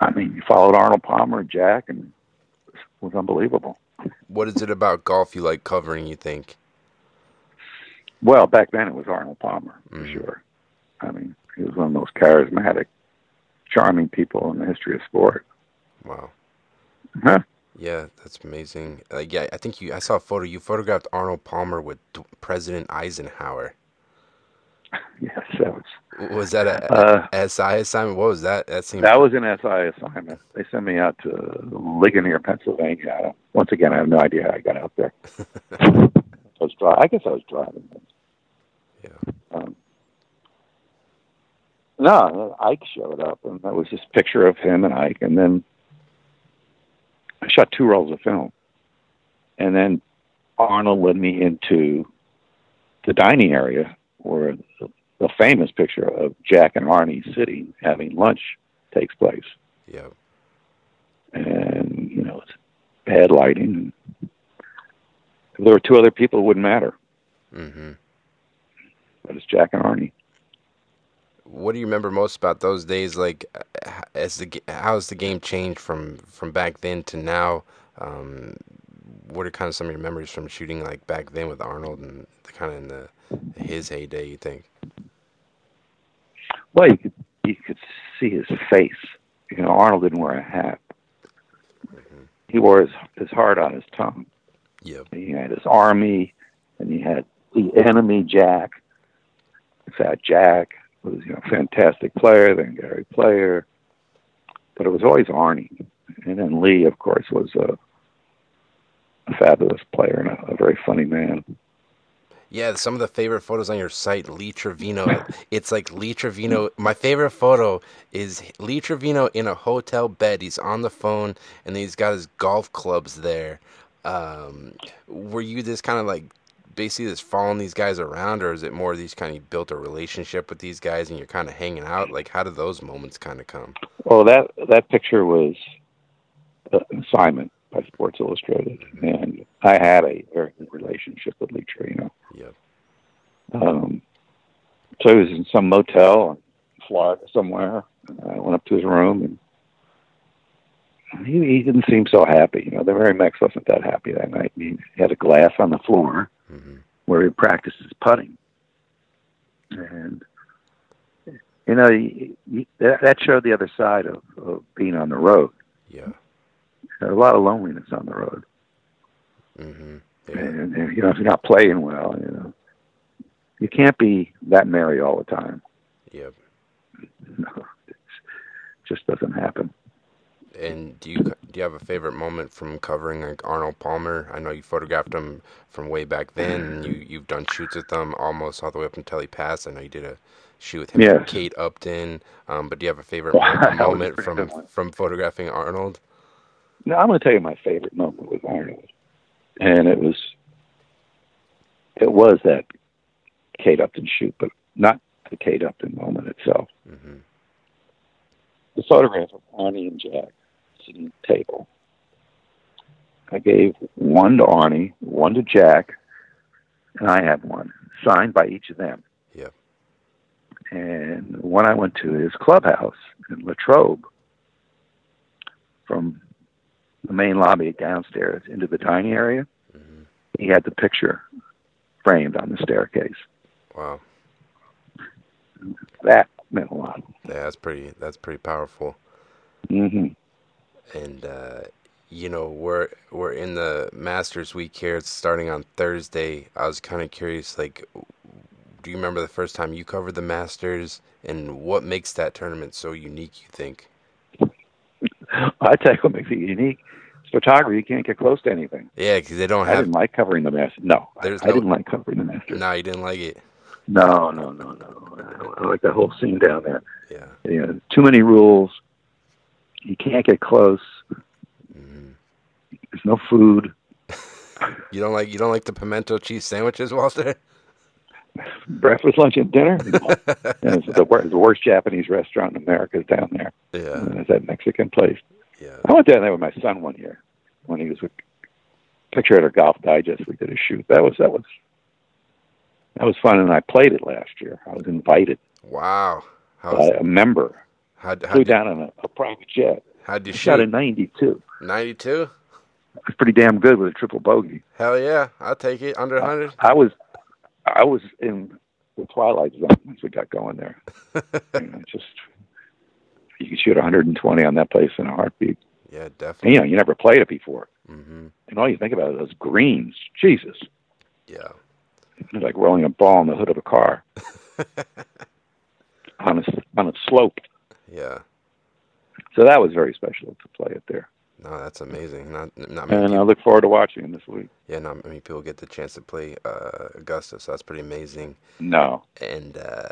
I mean, you followed Arnold Palmer, and Jack, and it was unbelievable. What is it about golf you like covering? You think? Well, back then it was Arnold Palmer for Mhm. sure. I mean, he was one of the most charismatic, charming people in the history of sport. Wow. Huh? Yeah, that's amazing. Uh, yeah, I think you. I saw a photo. You photographed Arnold Palmer with President Eisenhower. Yes, that was Was that a, uh, a SI assignment? What was that? That seemed. that was an SI assignment. They sent me out to Ligonier, Pennsylvania. Once again, I have no idea how I got out there. I was dri- I guess I was driving. Yeah. Um, no, Ike showed up, and that was this picture of him and Ike, and then I shot two rolls of film, and then Arnold led me into the dining area where the, famous picture of Jack and Arnie sitting having lunch takes place, Yeah. and you know it's bad lighting. If there were two other people, it wouldn't matter, hmm but it's Jack and Arnie. What do you remember most about those days? Like, uh, as the ga- how has the game changed from from back then to now? Um, what are kind of some of your memories from shooting like back then with Arnold and the, kind of in the his heyday? You think? Well, you could you could see his face. You know, Arnold didn't wear a hat. He wore his his heart on his tongue. Yep. He had his army, and he had the enemy Jack. Fat Jack was you know a fantastic player, then Gary Player, but it was always Arnie, and then Lee, of course, was a, a fabulous player and a, a very funny man. Yeah, some of the favorite photos on your site, Lee Trevino. It's like Lee Trevino. My favorite photo is Lee Trevino in a hotel bed. He's on the phone and he's got his golf clubs there. Um, were you this kind of like basically just following these guys around, or is it more these kind of you built a relationship with these guys and you're kind of hanging out? Like, how did those moments kind of come? Well, that that picture was uh, an assignment by Sports Illustrated, and I had a very good relationship with Lee Trevino. Yep. Um, so he was in some motel in Florida somewhere. I went up to his room, and he, he didn't seem so happy. You know, the Merry Mex wasn't that happy that night. He had a glass on the floor hmm where he practices putting, and you know, he, he, that, that showed the other side of, of being on the road. Yeah. There's a lot of loneliness on the road, hmm Yeah. and, and you know, if you're not playing well, you know, you can't be that merry all the time. Yep. No, it just doesn't happen. And do you do you have a favorite moment from covering like Arnold Palmer? I know you photographed him from way back then, and you you've done shoots with him almost all the way up until he passed. I know you did a shoot with him, and Yes. Kate Upton. Um, but do you have a favorite Wow, moment from from photographing Arnold? No, I'm going to tell you my favorite moment with Arnold, and it was it was that Kate Upton shoot, but not the Kate Upton moment itself. hmm The photograph of Arnie and Jack the table. I gave one to Arnie, one to Jack, and I had one signed by each of them. Yeah. And when I went to his clubhouse in Latrobe, from the main lobby downstairs into the dining area, hmm he had the picture framed on the staircase. Wow. That meant a lot. Yeah, that's pretty. That's pretty powerful. hmm and uh, you know we're we're in the Masters week here. It's starting on Thursday. I was kind of curious, like, do you remember the first time you covered the Masters, and what makes that tournament so unique? You think? I tell you what makes it unique. It's photography. You can't get close to anything. Yeah, because they don't I have. didn't like covering the Masters. No, I, There's I no- didn't like covering the Masters. No, you didn't like it. No, no, no, no. I like the whole scene down there. Yeah. Know, too many rules. You can't get close. hmm There's no food. You don't like you don't like the pimento cheese sandwiches, Walter? Breakfast, lunch, and dinner. And it's the, wor- the worst Japanese restaurant in America is down there. Yeah, And it's that Mexican place. yeah. I went down there with my son one year when he was with Picture at a Golf Digest. We did a shoot. That was that was that was fun, and I played it last year. I was invited. Wow. by a member. How Flew down on a, a private jet. How'd you I shoot? shot a 92. 92? That's pretty damn good with a triple bogey. Hell yeah. I'll take it. Under 100? I was, I was in the twilight zone once we got going there. you know, just you could shoot 120 on that place in a heartbeat. Yeah, And, definitely. you know, you never played it before, hmm and all you think about is those greens. Jesus, Yeah. it's like rolling a ball in the hood of a car on a on a slope. Yeah. So that was very special to play it there, No, that's amazing. Not not many and I look forward to watching this week. yeah, not many people get the chance to play uh, Augusta, so that's pretty amazing. No, And uh,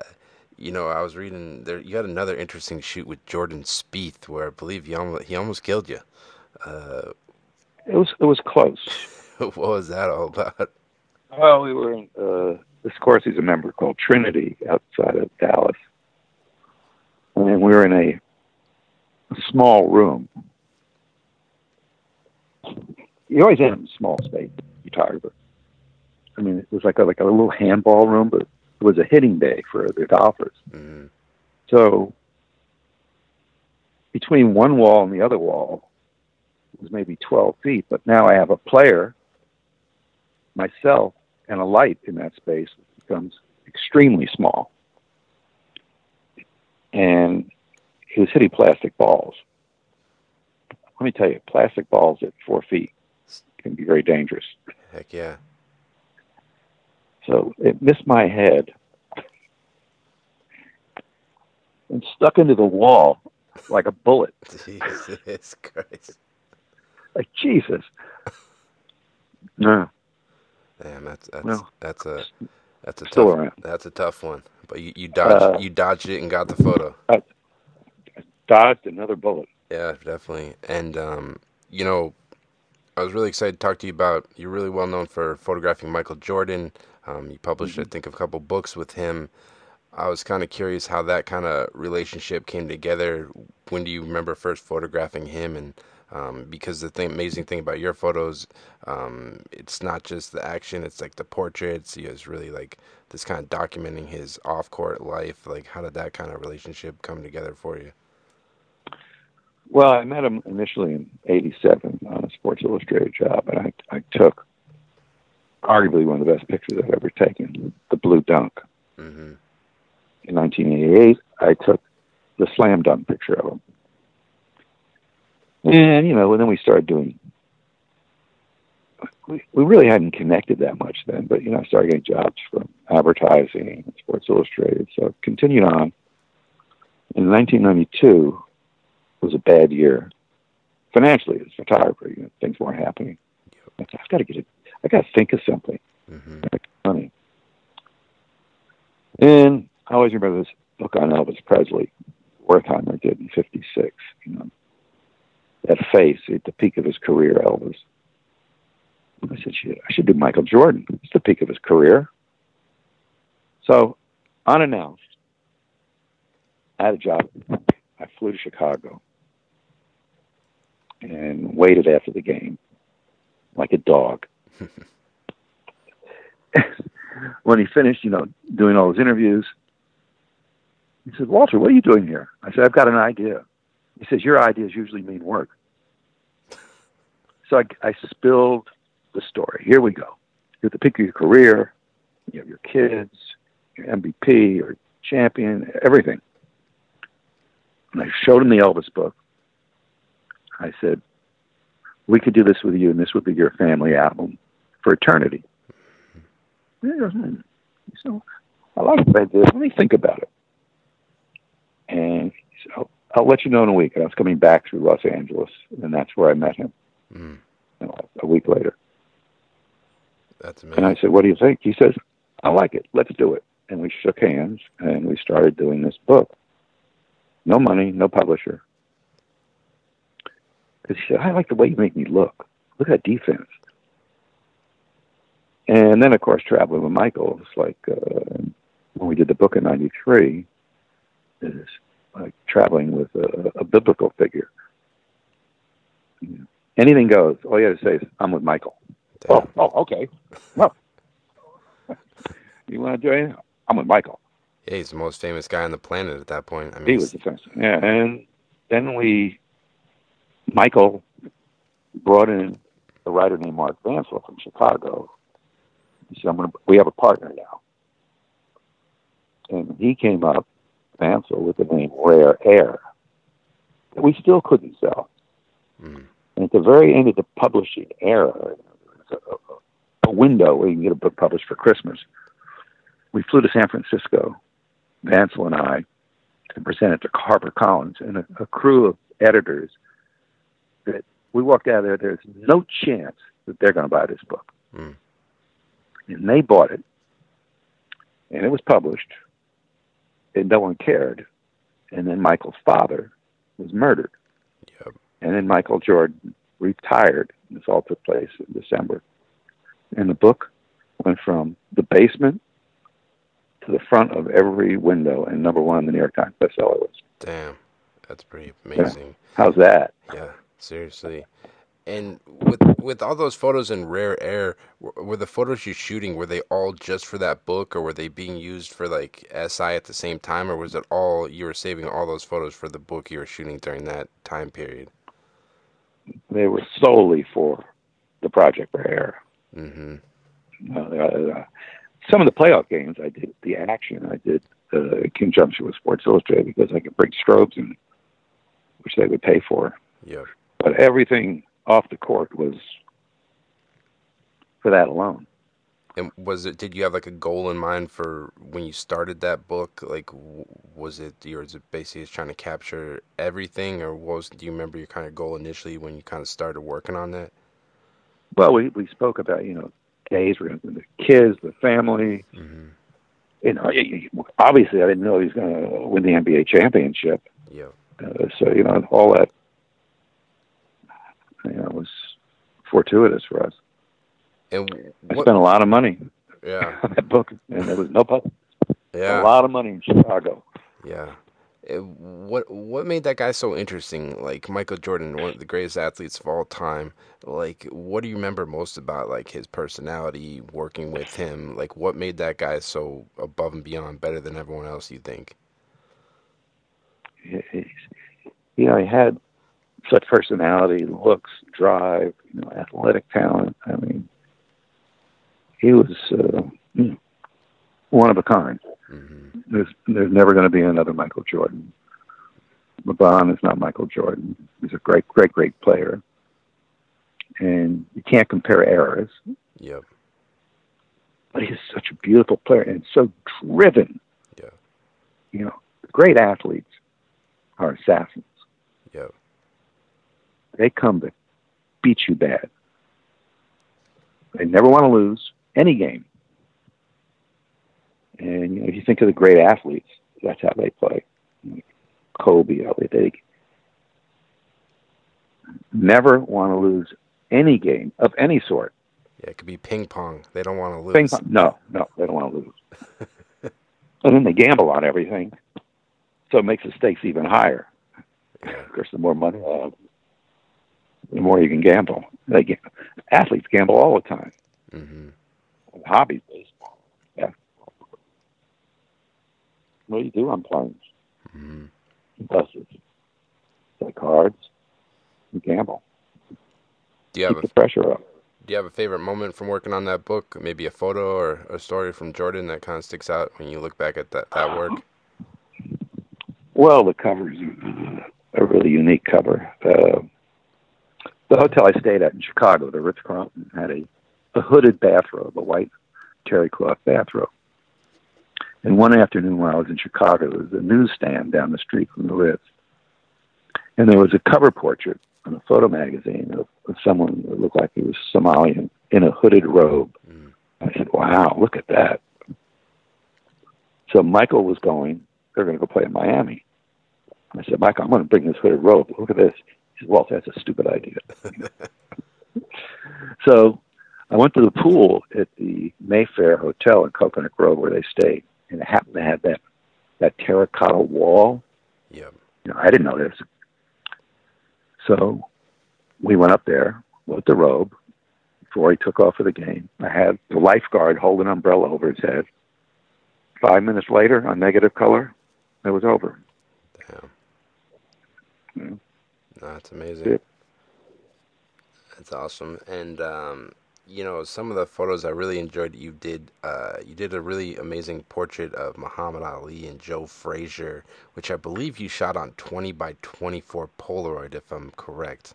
you know, I was reading there. You had another interesting shoot with Jordan Spieth, where I believe he almost he almost killed you. Uh, it was it was close. what was that all about? Well, we were in uh, this course. He's a member called Trinity outside of Dallas, and we were in a, a small room. You always end in a small space, photographer. I mean, it was like a like a little handball room, but it was a hitting bay for the golfers. hmm So between one wall and the other wall it was maybe 12 feet, but now I have a player, myself, and a light in that space it becomes extremely small. And he was hitting plastic balls. Let me tell you, plastic balls at four feet can be very dangerous. Heck yeah. So it missed my head and stuck into the wall like a bullet. Jesus Christ. Like Jesus. No, Damn, that's that's that's a that's a still tough around. that's a tough one. But you, you dodged Uh, you dodged it and got the photo. Dodged another bullet. Yeah, definitely. And um, you know, I was really excited to talk to you about. You're really well known for photographing Michael Jordan. Um, you published, I think, a couple books with him. I was kind of curious how that kind of relationship came together. When do you remember first photographing him? And um, because the thing, amazing thing about your photos, um, it's not just the action; it's like the portraits. He was really like this kind of documenting his off-court life. Like, how did that kind of relationship come together for you? Well, I met him initially in '87 on a Sports Illustrated job, and I, I took arguably one of the best pictures I've ever taken, the blue dunk. hmm In 1988, I took the slam dunk picture of him. And, you know, and then we started doing, we, we really hadn't connected that much then, but, you know, I started getting jobs from advertising and Sports Illustrated. So continued on. In 1992 was a bad year financially as a photographer. You know, things weren't happening. I said, I've got to get it. I got to think of something hmm money. And I always remember this book on Elvis Presley, Wertheimer did in '56. You know, that face at the peak of his career, Elvis. I said, Shit, I should do Michael Jordan. It's the peak of his career. So, unannounced, I had a job. I flew to Chicago and waited after the game like a dog when he finished, you know, doing all his interviews, he said, Walter, what are you doing here? I said, I've got an idea. He says, Your ideas usually mean work. So I, I spilled the story. Here we go. You're at the peak of your career. You have your kids, your MVP, your champion, everything. And I showed him the Elvis book. I said, We could do this with you, and this would be your family album for eternity. He goes, hmm. So I like that idea. Let me think about it. And he said, I'll, I'll let you know in a week. And I was coming back through Los Angeles, and that's where I met him Mm, you know, a week later. that's And. I said, What do you think? He says, I like it. Let's do it. And we shook hands, and we started doing this book. No money, no publisher. Because he said, I like the way you make me look. Look at that defense. And then, of course, traveling with Michael, it's like uh, when we did the book in '93, is like traveling with a, a biblical figure. You know, anything goes. All you have to say is, "I'm with Michael." Oh, oh, okay. Well, you want to do anything? I'm with Michael. Yeah, he's the most famous guy on the planet at that point. I mean, He was the famous. Yeah, and then we, Michael, brought in a writer named Mark Vancil from Chicago. He said, I'm gonna, "We have a partner now," and he came up, Vancil, with the name Rare Air that we still couldn't sell. Mm. And at the very end of the publishing era, a, a window where you can get a book published for Christmas, we flew to San Francisco, Vancil and I, to present it to Harper Collins and a, a crew of editors that we walked out of there, there's no chance that they're going to buy this book. Mm. And they bought it, and it was published, and no one cared. And then Michael's father was murdered. Yep. And then Michael Jordan retired. This all took place in December. And the book went from the basement to the front of every window and number one on the New York Times bestseller list. Damn, that's pretty amazing. How's that? Yeah, seriously. And with with all those photos in rare air, were, were the photos you're shooting were they all just for that book, or were they being used for like SI at the same time, or was it all you were saving all those photos for the book you were shooting during that time period? They were solely for the Project Rare Air. Mm-hmm. Uh, uh, some of the playoff games, I did the action. I did uh, in conjunction with Sports Illustrated because I could bring strobes in, which they would pay for. Yep. But everything off the court was for that alone. And was it? Did you have like a goal in mind for when you started that book? Like, was it yours? It basically just trying to capture everything, or what was? Do you remember your kind of goal initially when you kind of started working on that? Well, we we spoke about you know days we're going to the kids, the family. Mm-hmm. You know, obviously I didn't know he was going to win the NBA championship. Yep. Uh, so you know all that you know was fortuitous for us. And I spent a lot of money Yeah. on that book, and there was no public. Yeah. A lot of money in Chicago. Yeah. It- what what made that guy so interesting? Like Michael Jordan, one of the greatest athletes of all time. Like, what do you remember most about like his personality, working with him? Like, what made that guy so above and beyond, better than everyone else? You think? He- he's, you know, he had such personality, looks, drive, you know, athletic talent. I mean, he was uh, you know, one of a kind. hmm There's there's never going to be another Michael Jordan. LeBron is not Michael Jordan. He's a great, great, great player, and you can't compare eras. Yep. But he's such a beautiful player and so driven. Yeah. You know, great athletes are assassins. Yep. They come to beat you bad. They never want to lose any game. And you know, if you think of the great athletes, that's how they play. Kobe, they, never want to lose any game of any sort. Yeah. It could be ping pong. They don't want to lose. Ping pong, no, no, they don't want to lose. and then they gamble on everything, so it makes the stakes even higher. Yeah. Of course, the more money, uh, the more you can gamble. They ga- athletes gamble all the time. hmm Hobbies, baseball. Yeah. What do you do on planes? hmm Buses. Play cards. You gamble. Do you have Keep a the pressure up. Do you have a favorite moment from working on that book? Maybe a photo or a story from Jordan that kind of sticks out when you look back at that, that work? Well, the cover is a really unique cover. Uh, the hotel I stayed at in Chicago, the Ritz Carlton, had a, a hooded bathrobe, a white terry cloth bathrobe. And one afternoon while I was in Chicago, there was a newsstand down the street from the Ritz. And there was a cover portrait on a photo magazine of, of someone that looked like he was Somalian in a hooded robe. Mm. I said, wow, look at that. So Michael was going, they're going to go play in Miami. I said, Michael, I'm going to bring this hooded robe. Look at this. Said, Walt, that's a stupid idea. so I went to the pool at the Mayfair Hotel in Coconut Grove where they stayed, and it happened to have that, that terracotta wall. Yep. You know, I didn't know this. So we went up there with the robe before he took off for the game. I had the lifeguard hold an umbrella over his head. five minutes later on negative color, it was over. Damn. Hmm. That's amazing. Yeah. That's awesome. And um, you know, some of the photos I really enjoyed you did uh, you did a really amazing portrait of Muhammad Ali and Joe Frazier, which I believe you shot on twenty by twenty four Polaroid if I'm correct.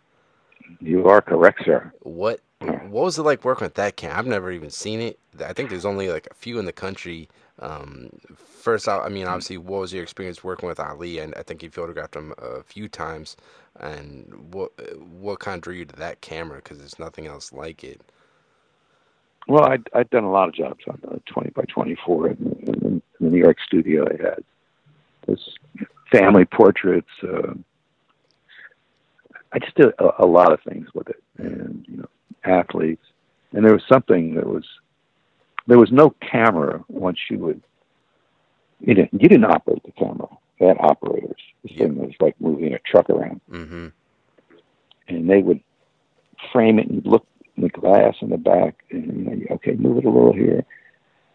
You are correct, sir. What what was it like working with that camera? I've never even seen it. I think there's only like a few in the country. Um, first out, I mean, obviously, what was your experience working with Ali? And I think you photographed him a few times. And what what kind of drew you to that camera? Because there's nothing else like it. Well, I'd, I'd done a lot of jobs on the 20 by 24 in, the New York studio. I had this family portraits. Uh, I just did a, a lot of things with it, and you know, athletes. And there was something that was there was no camera once you would you didn't you didn't operate the camera. They operators. This Yeah. thing was like moving a truck around, Mm-hmm. and they would frame it and look in the glass in the back, and you know, you, okay, move it a little here,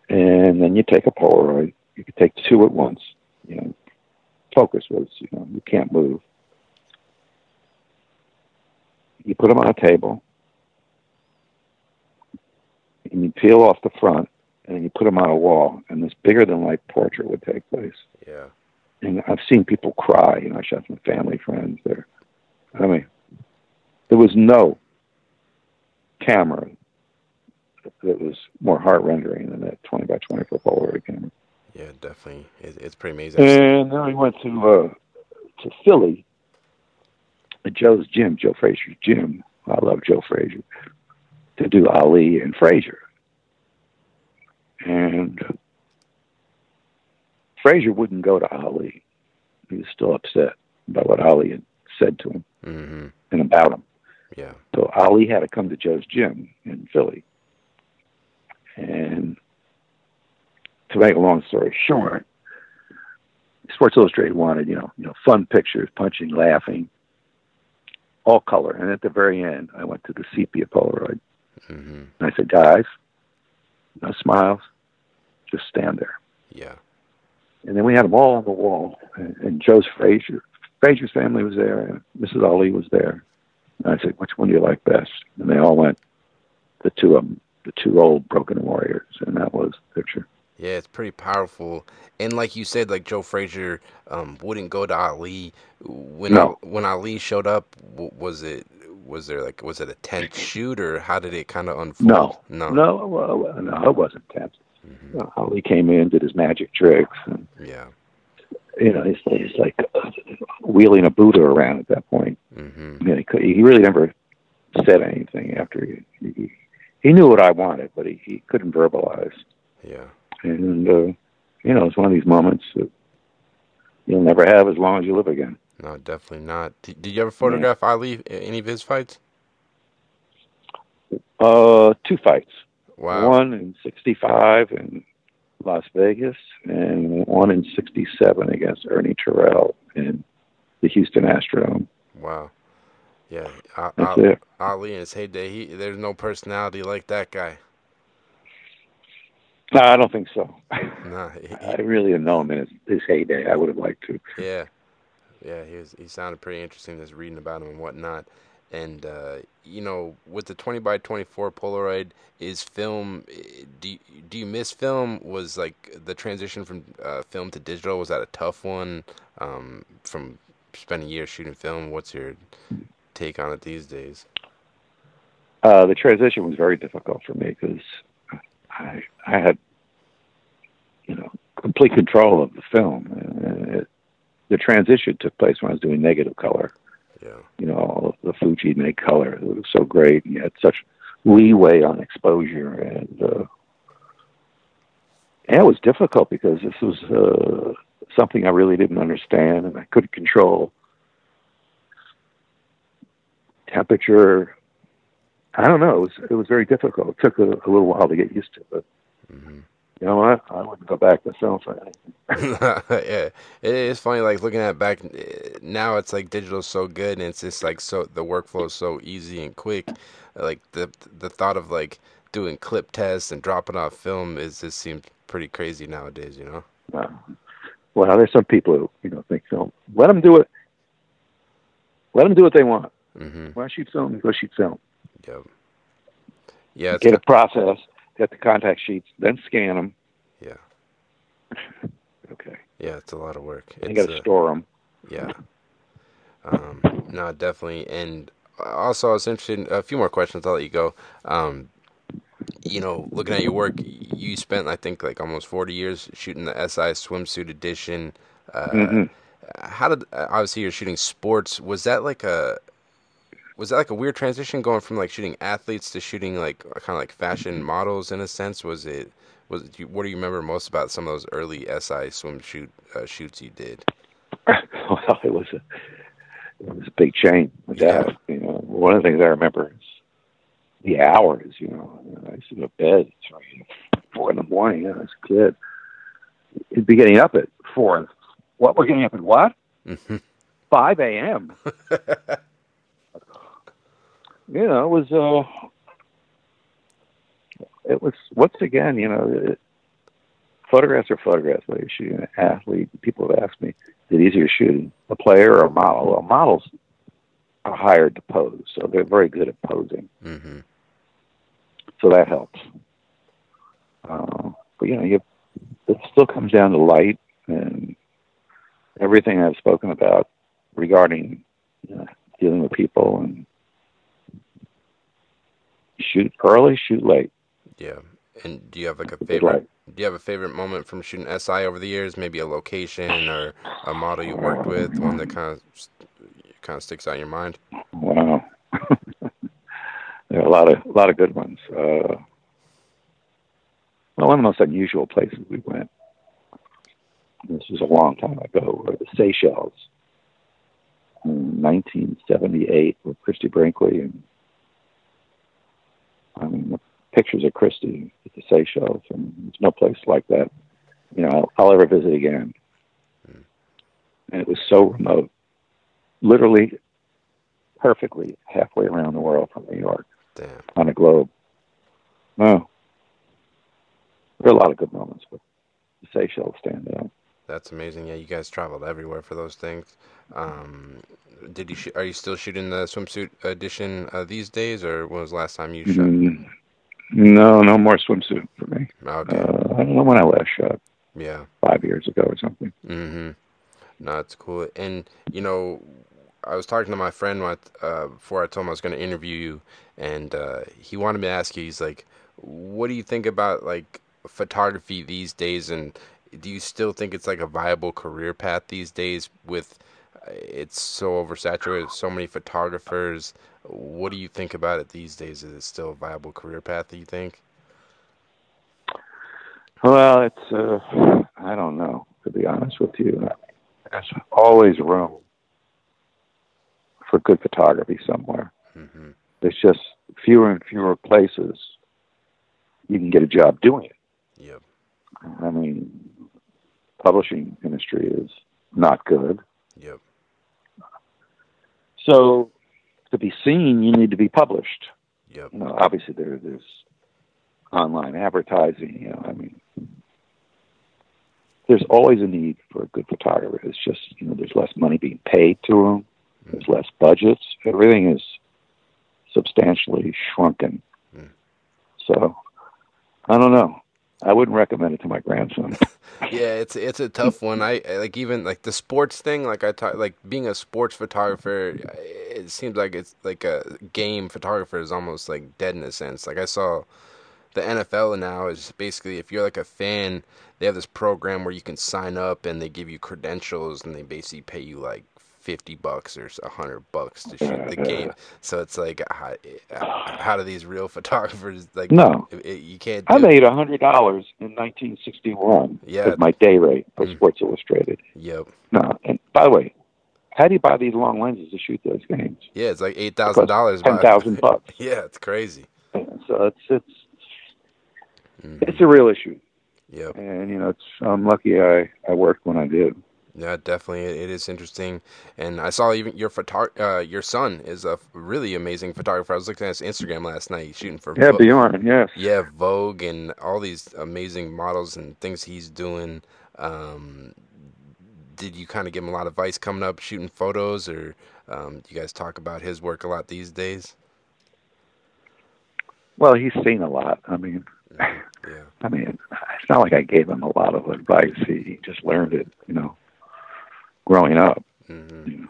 and then you take a Polaroid. You could take two at once. You know, focus was you know you can't move. You put them on a table, and you peel off the front, and then you put them on a wall, and this bigger than life portrait would take place. Yeah. And I've seen people cry. You know, I shot some family friends there. I mean, there was no camera that was more heart rendering than that 20 by 24 Polaroid camera. Yeah, definitely. It, it's pretty amazing. And then we went to uh, to Philly, Joe's gym, Joe Frazier's gym. I love Joe Frazier to do Ali and Frazier. And Frazier wouldn't go to Ali. He was still upset by what Ali had said to him Mm-hmm. and about him. Yeah. So Ali had to come to Joe's gym in Philly. And to make a long story short, Sports Illustrated wanted, you know, you know, fun pictures, punching, laughing, all color. And at the very end, I went to the sepia Polaroid. Mm-hmm. And I said, guys, no smiles, just stand there. Yeah. And then we had them all on the wall. And, and Joe's Frazier, Frazier's family was there, and Mrs. Ali was there. And I said, which one do you like best? And they all went, the two of them, the two old broken warriors. And that was the picture. Yeah, it's pretty powerful. And like you said, like Joe Frazier um, wouldn't go to Ali when No. when Ali showed up. Was it was there like was it a tense shoot or how did it kind of unfold? No, no, no, no, it wasn't tense. Uh, Ali came in, did his magic tricks, and Yeah. you know, he's, he's like uh, wheeling a Buddha around at that point. hmm I mean, he, could, he really never said anything after he, he he knew what I wanted, but he, he couldn't verbalize. Yeah. And uh, you know, it's one of these moments that you'll never have as long as you live again. No, definitely not. Did, did you ever photograph Ali any of his fights? Uh, two fights. Wow. One '65 in Las Vegas, and one in '67 against Ernie Terrell in the Houston Astrodome. Wow. Yeah. A- That's A- it. Ali in his heyday, he there's no personality like that guy. No, I don't think so. Nah. He, I really didn't know him in his, his heyday. I would have liked to. Yeah, yeah, he was. He sounded pretty interesting. Just reading about him and whatnot, and uh, you know, with the twenty by twenty four Polaroid, is film. eh, Do do you miss film? Was like the transition from uh, film to digital? Was that a tough one? Um, from spending years shooting film, what's your take on it these days? Uh, the transition was very difficult for me because I I had you know complete control of the film. It, the transition took place when I was doing negative color. Yeah, You know, all of the Fuji made color. It was so great. You had such leeway on exposure, and uh, and it was difficult because this was uh, something I really didn't understand, and I couldn't control temperature. I don't know. It was it was very difficult. It took a, a little while to get used to, but hmm you know what? I wouldn't go back to film for anything. yeah, it is funny. Like looking at it back eh, now, it's like digital is so good, and it's just like so the workflow is so easy and quick. Like the the thought of like doing clip tests and dropping off film is just seems pretty crazy nowadays. You know. Well, there's some people who you know think film. Let them do it. Let them do what they want. Mm-hmm. To shoot film? Go shoot film. Yep. Yeah. Get a process. Get the contact sheets. Then scan them. Yeah. Okay. Yeah, it's a lot of work. You got to uh, store them. Yeah. Um, no, definitely. And also, I was interested in a few more questions. I'll let you go. Um, you know, looking at your work, you spent, I think, like almost 40 years shooting the SI swimsuit edition. Uh, Mhm. How did, obviously, you're shooting sports. Was that like a, was that like a weird transition going from like shooting athletes to shooting like kind of like fashion models in a sense? Was it, was it, what do you remember most about some of those early SI swimsuit uh, shoots you did? well, it was a it was a big change. With that, you know, one of the things I remember is the hours. You know, I used to go to bed at three, four in the morning you know, as a kid. You'd be getting up at four. What we're getting up at what? Mhm. Five a.m. you know, it was uh, it was once again, you know, it, photographs are photographs. Whether you're shooting an athlete, people have asked me, is it easier shooting a player or a model? Well, models are hired to pose, so they're very good at posing. Mm-hmm. So that helps. Uh, but you know, you it still comes down to light and everything I've spoken about regarding you know, dealing with people and shoot early, shoot late. Yeah. And do you have like a favorite? Do you have a favorite moment from shooting SI over the years? Maybe a location or a model you worked with, one that kind of kind of sticks out in your mind. Wow. there are a lot of a lot of good ones. Uh, well, one of the most unusual places we went. This was a long time ago. Were the Seychelles in 1978 with Christie Brinkley, and I mean the pictures of Christie at the Seychelles, and there's no place like that. You know, I'll, I'll ever visit again. Hmm. And it was so remote, literally perfectly halfway around the world from New York Damn. on a globe. No. There are a lot of good moments, but the Seychelles stand out. That's amazing. Yeah, you guys traveled everywhere for those things. Um, did you? Sh- are you still shooting the swimsuit edition uh, these days, or when was the last time you shot? Mm, no, no more swimsuit for me. Okay. Uh, I don't know when I last shot, yeah. five years ago or something. Mm-hmm. No, it's cool. And you know, I was talking to my friend what, uh, before I told him I was going to interview you, and uh, he wanted me to ask you. He's like, "What do you think about like photography these days? And do you still think it's like a viable career path these days? With uh, it's so oversaturated, so many photographers. What do you think about it these days? Is it still a viable career path? Do you think? Well, it's, uh, I don't know, to be honest with you. There's always room for good photography somewhere. Mm-hmm. There's just fewer and fewer places you can get a job doing it. Yep. I mean, publishing industry is not good. Yep. So to be seen, you need to be published. Yep. You know, obviously there, there's online advertising. You know, I mean, there's always a need for a good photographer. It's just you know, there's less money being paid to them. There's less budgets. Everything is substantially shrunken. Mm. So I don't know. I wouldn't recommend it to my grandson. Yeah, it's it's a tough one. I like even like the sports thing. Like I talk, like being a sports photographer. It seems like it's like a game photographer is almost like dead in a sense. Like I saw the NFL now is basically if you're like a fan, they have this program where you can sign up and they give you credentials and they basically pay you like fifty bucks or a hundred bucks to shoot the game. So it's like how, how do these real photographers like? No. it- it- you can't. I made a hundred dollars in 1961 Yeah. my day rate for Mm. Sports Illustrated. Yep. No, and by the way, how do you buy these long lenses to shoot those games? Yeah, it's like eight thousand dollars. Ten thousand bucks. Yeah, it's crazy. So it's it's Mhm. it's a real issue, Yep. and you know it's I'm lucky I I worked when I did. Yeah, definitely, it is interesting. And I saw even your photo, uh, your son is a really amazing photographer. I was looking at his Instagram last night, shooting for yeah, Vo- Bjorn, yes, yeah, Vogue and all these amazing models and things he's doing. Um, did you kind of give him a lot of advice coming up shooting photos, or um, you guys talk about his work a lot these days? Well, he's seen a lot. I mean, yeah. I mean, it's not like I gave him a lot of advice. He, he just learned it, you know, growing up. Mm-hmm. You know.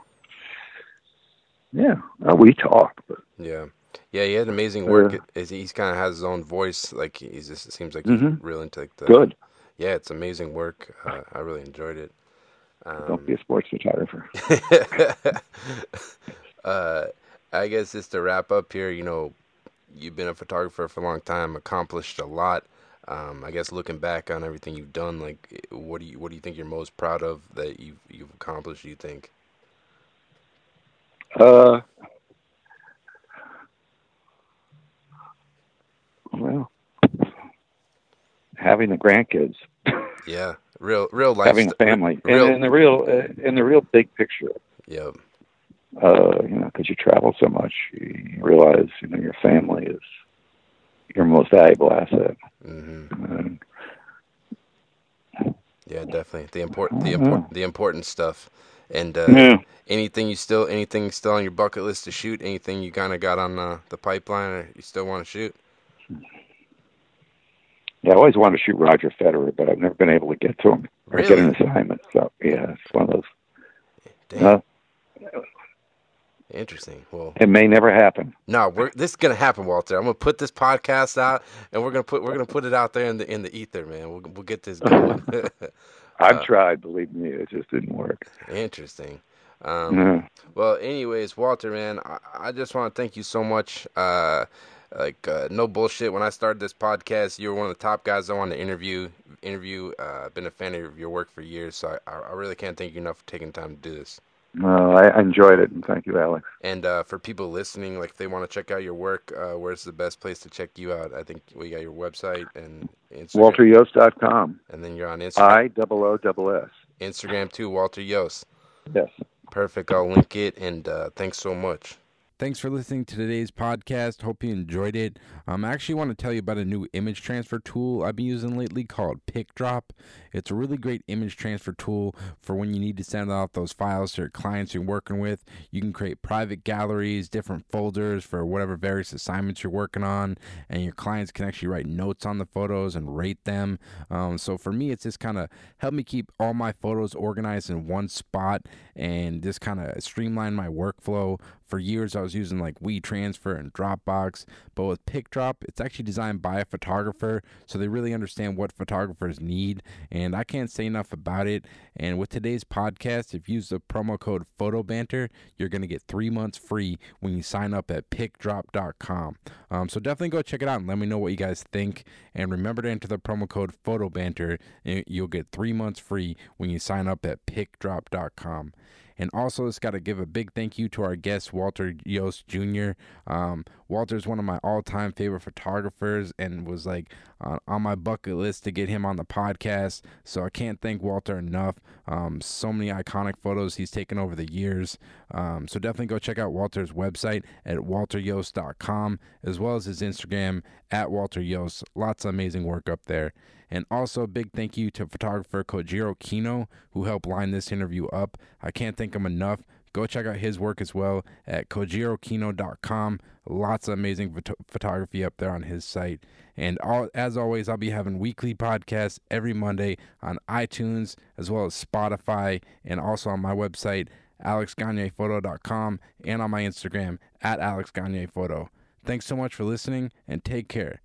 Yeah, uh, we talk, but yeah, yeah, he had amazing work. Is he's kind of has his own voice. Like he's just it seems like he's mm-hmm. real into like, the good. Yeah, it's amazing work. Uh, I really enjoyed it. Um, Don't be a sports photographer. uh, I guess just to wrap up here, you know, you've been a photographer for a long time, accomplished a lot. Um, I guess looking back on everything you've done, like what do you what do you think you're most proud of that you've you've accomplished? You think? Uh, well, having the grandkids. Yeah, real real life. Having a family, real, and in the real uh, in the real big picture. Yep uh, you know, because you travel so much, you realize, you know, your family is your most valuable asset. Mm-hmm. yeah, definitely the important, the important, the important stuff. And uh, yeah. anything you still, anything still on your bucket list to shoot? Anything you kind of got on uh, the pipeline, or you still want to shoot? Yeah, I always wanted to shoot Roger Federer, but I've never been able to get to him or really? get an assignment. So yeah, it's one of those. Damn. Uh, Interesting. Well, it may never happen. No, we're this is gonna happen, Walter. I'm gonna put this podcast out, and we're gonna put we're gonna put it out there in the in the ether, man. We'll we'll get this going. I've uh, tried, believe me, it just didn't work. Interesting. Um, Well, anyways, Walter, man, I, I just want to thank you so much. Uh, like uh, no bullshit. When I started this podcast, you were one of the top guys I wanted to interview. Interview. Uh, I've been a fan of your work for years, so I, I really can't thank you enough for taking time to do this. Uh, I enjoyed it, and thank you, Alex. And uh, for people listening, like if they want to check out your work, uh, where's the best place to check you out? I think we got your website and Instagram. WalterIooss.com. And then you're on Instagram. I double O double S. Instagram too, Walter Iooss. Yes. Perfect. I'll link it, and uh, thanks so much. Thanks for listening to today's podcast. Hope you enjoyed it. Um, I actually want to tell you about a new image transfer tool I've been using lately called PicDrop. It's a really great image transfer tool for when you need to send out those files to your clients you're working with. You can create private galleries, different folders for whatever various assignments you're working on, and your clients can actually write notes on the photos and rate them. Um, so for me, it's just kind of helped me keep all my photos organized in one spot and just kind of streamline my workflow for years I was using like WeTransfer and Dropbox, but with PicDrop, it's actually designed by a photographer, so they really understand what photographers need, and I can't say enough about it. And with today's podcast, if you use the promo code PhotoBanter, you're going to get three months free when you sign up at PicDrop.com. Um, so definitely go check it out and let me know what you guys think. And remember to enter the promo code PhotoBanter, and you'll get three months free when you sign up at PicDrop.com. And also, it's got to give a big thank you to our guest, Walter Iooss Jr. Um, is one of my all time favorite photographers and was like uh, on my bucket list to get him on the podcast. So I can't thank Walter enough. Um, so many iconic photos he's taken over the years. Um, so definitely go check out Walter's website at walteriooss.com as well as his Instagram at Walter Iooss. Lots of amazing work up there. And also a big thank you to photographer Kohjiro Kinno, who helped line this interview up. I can't thank him enough. Go check out his work as well at kohjirokinno.com. Lots of amazing photography up there on his site. And all, as always, I'll be having weekly podcasts every Monday on iTunes as well as Spotify and also on my website, alexgagnephoto.com and on my Instagram at alexgagnephoto. Thanks so much for listening and take care.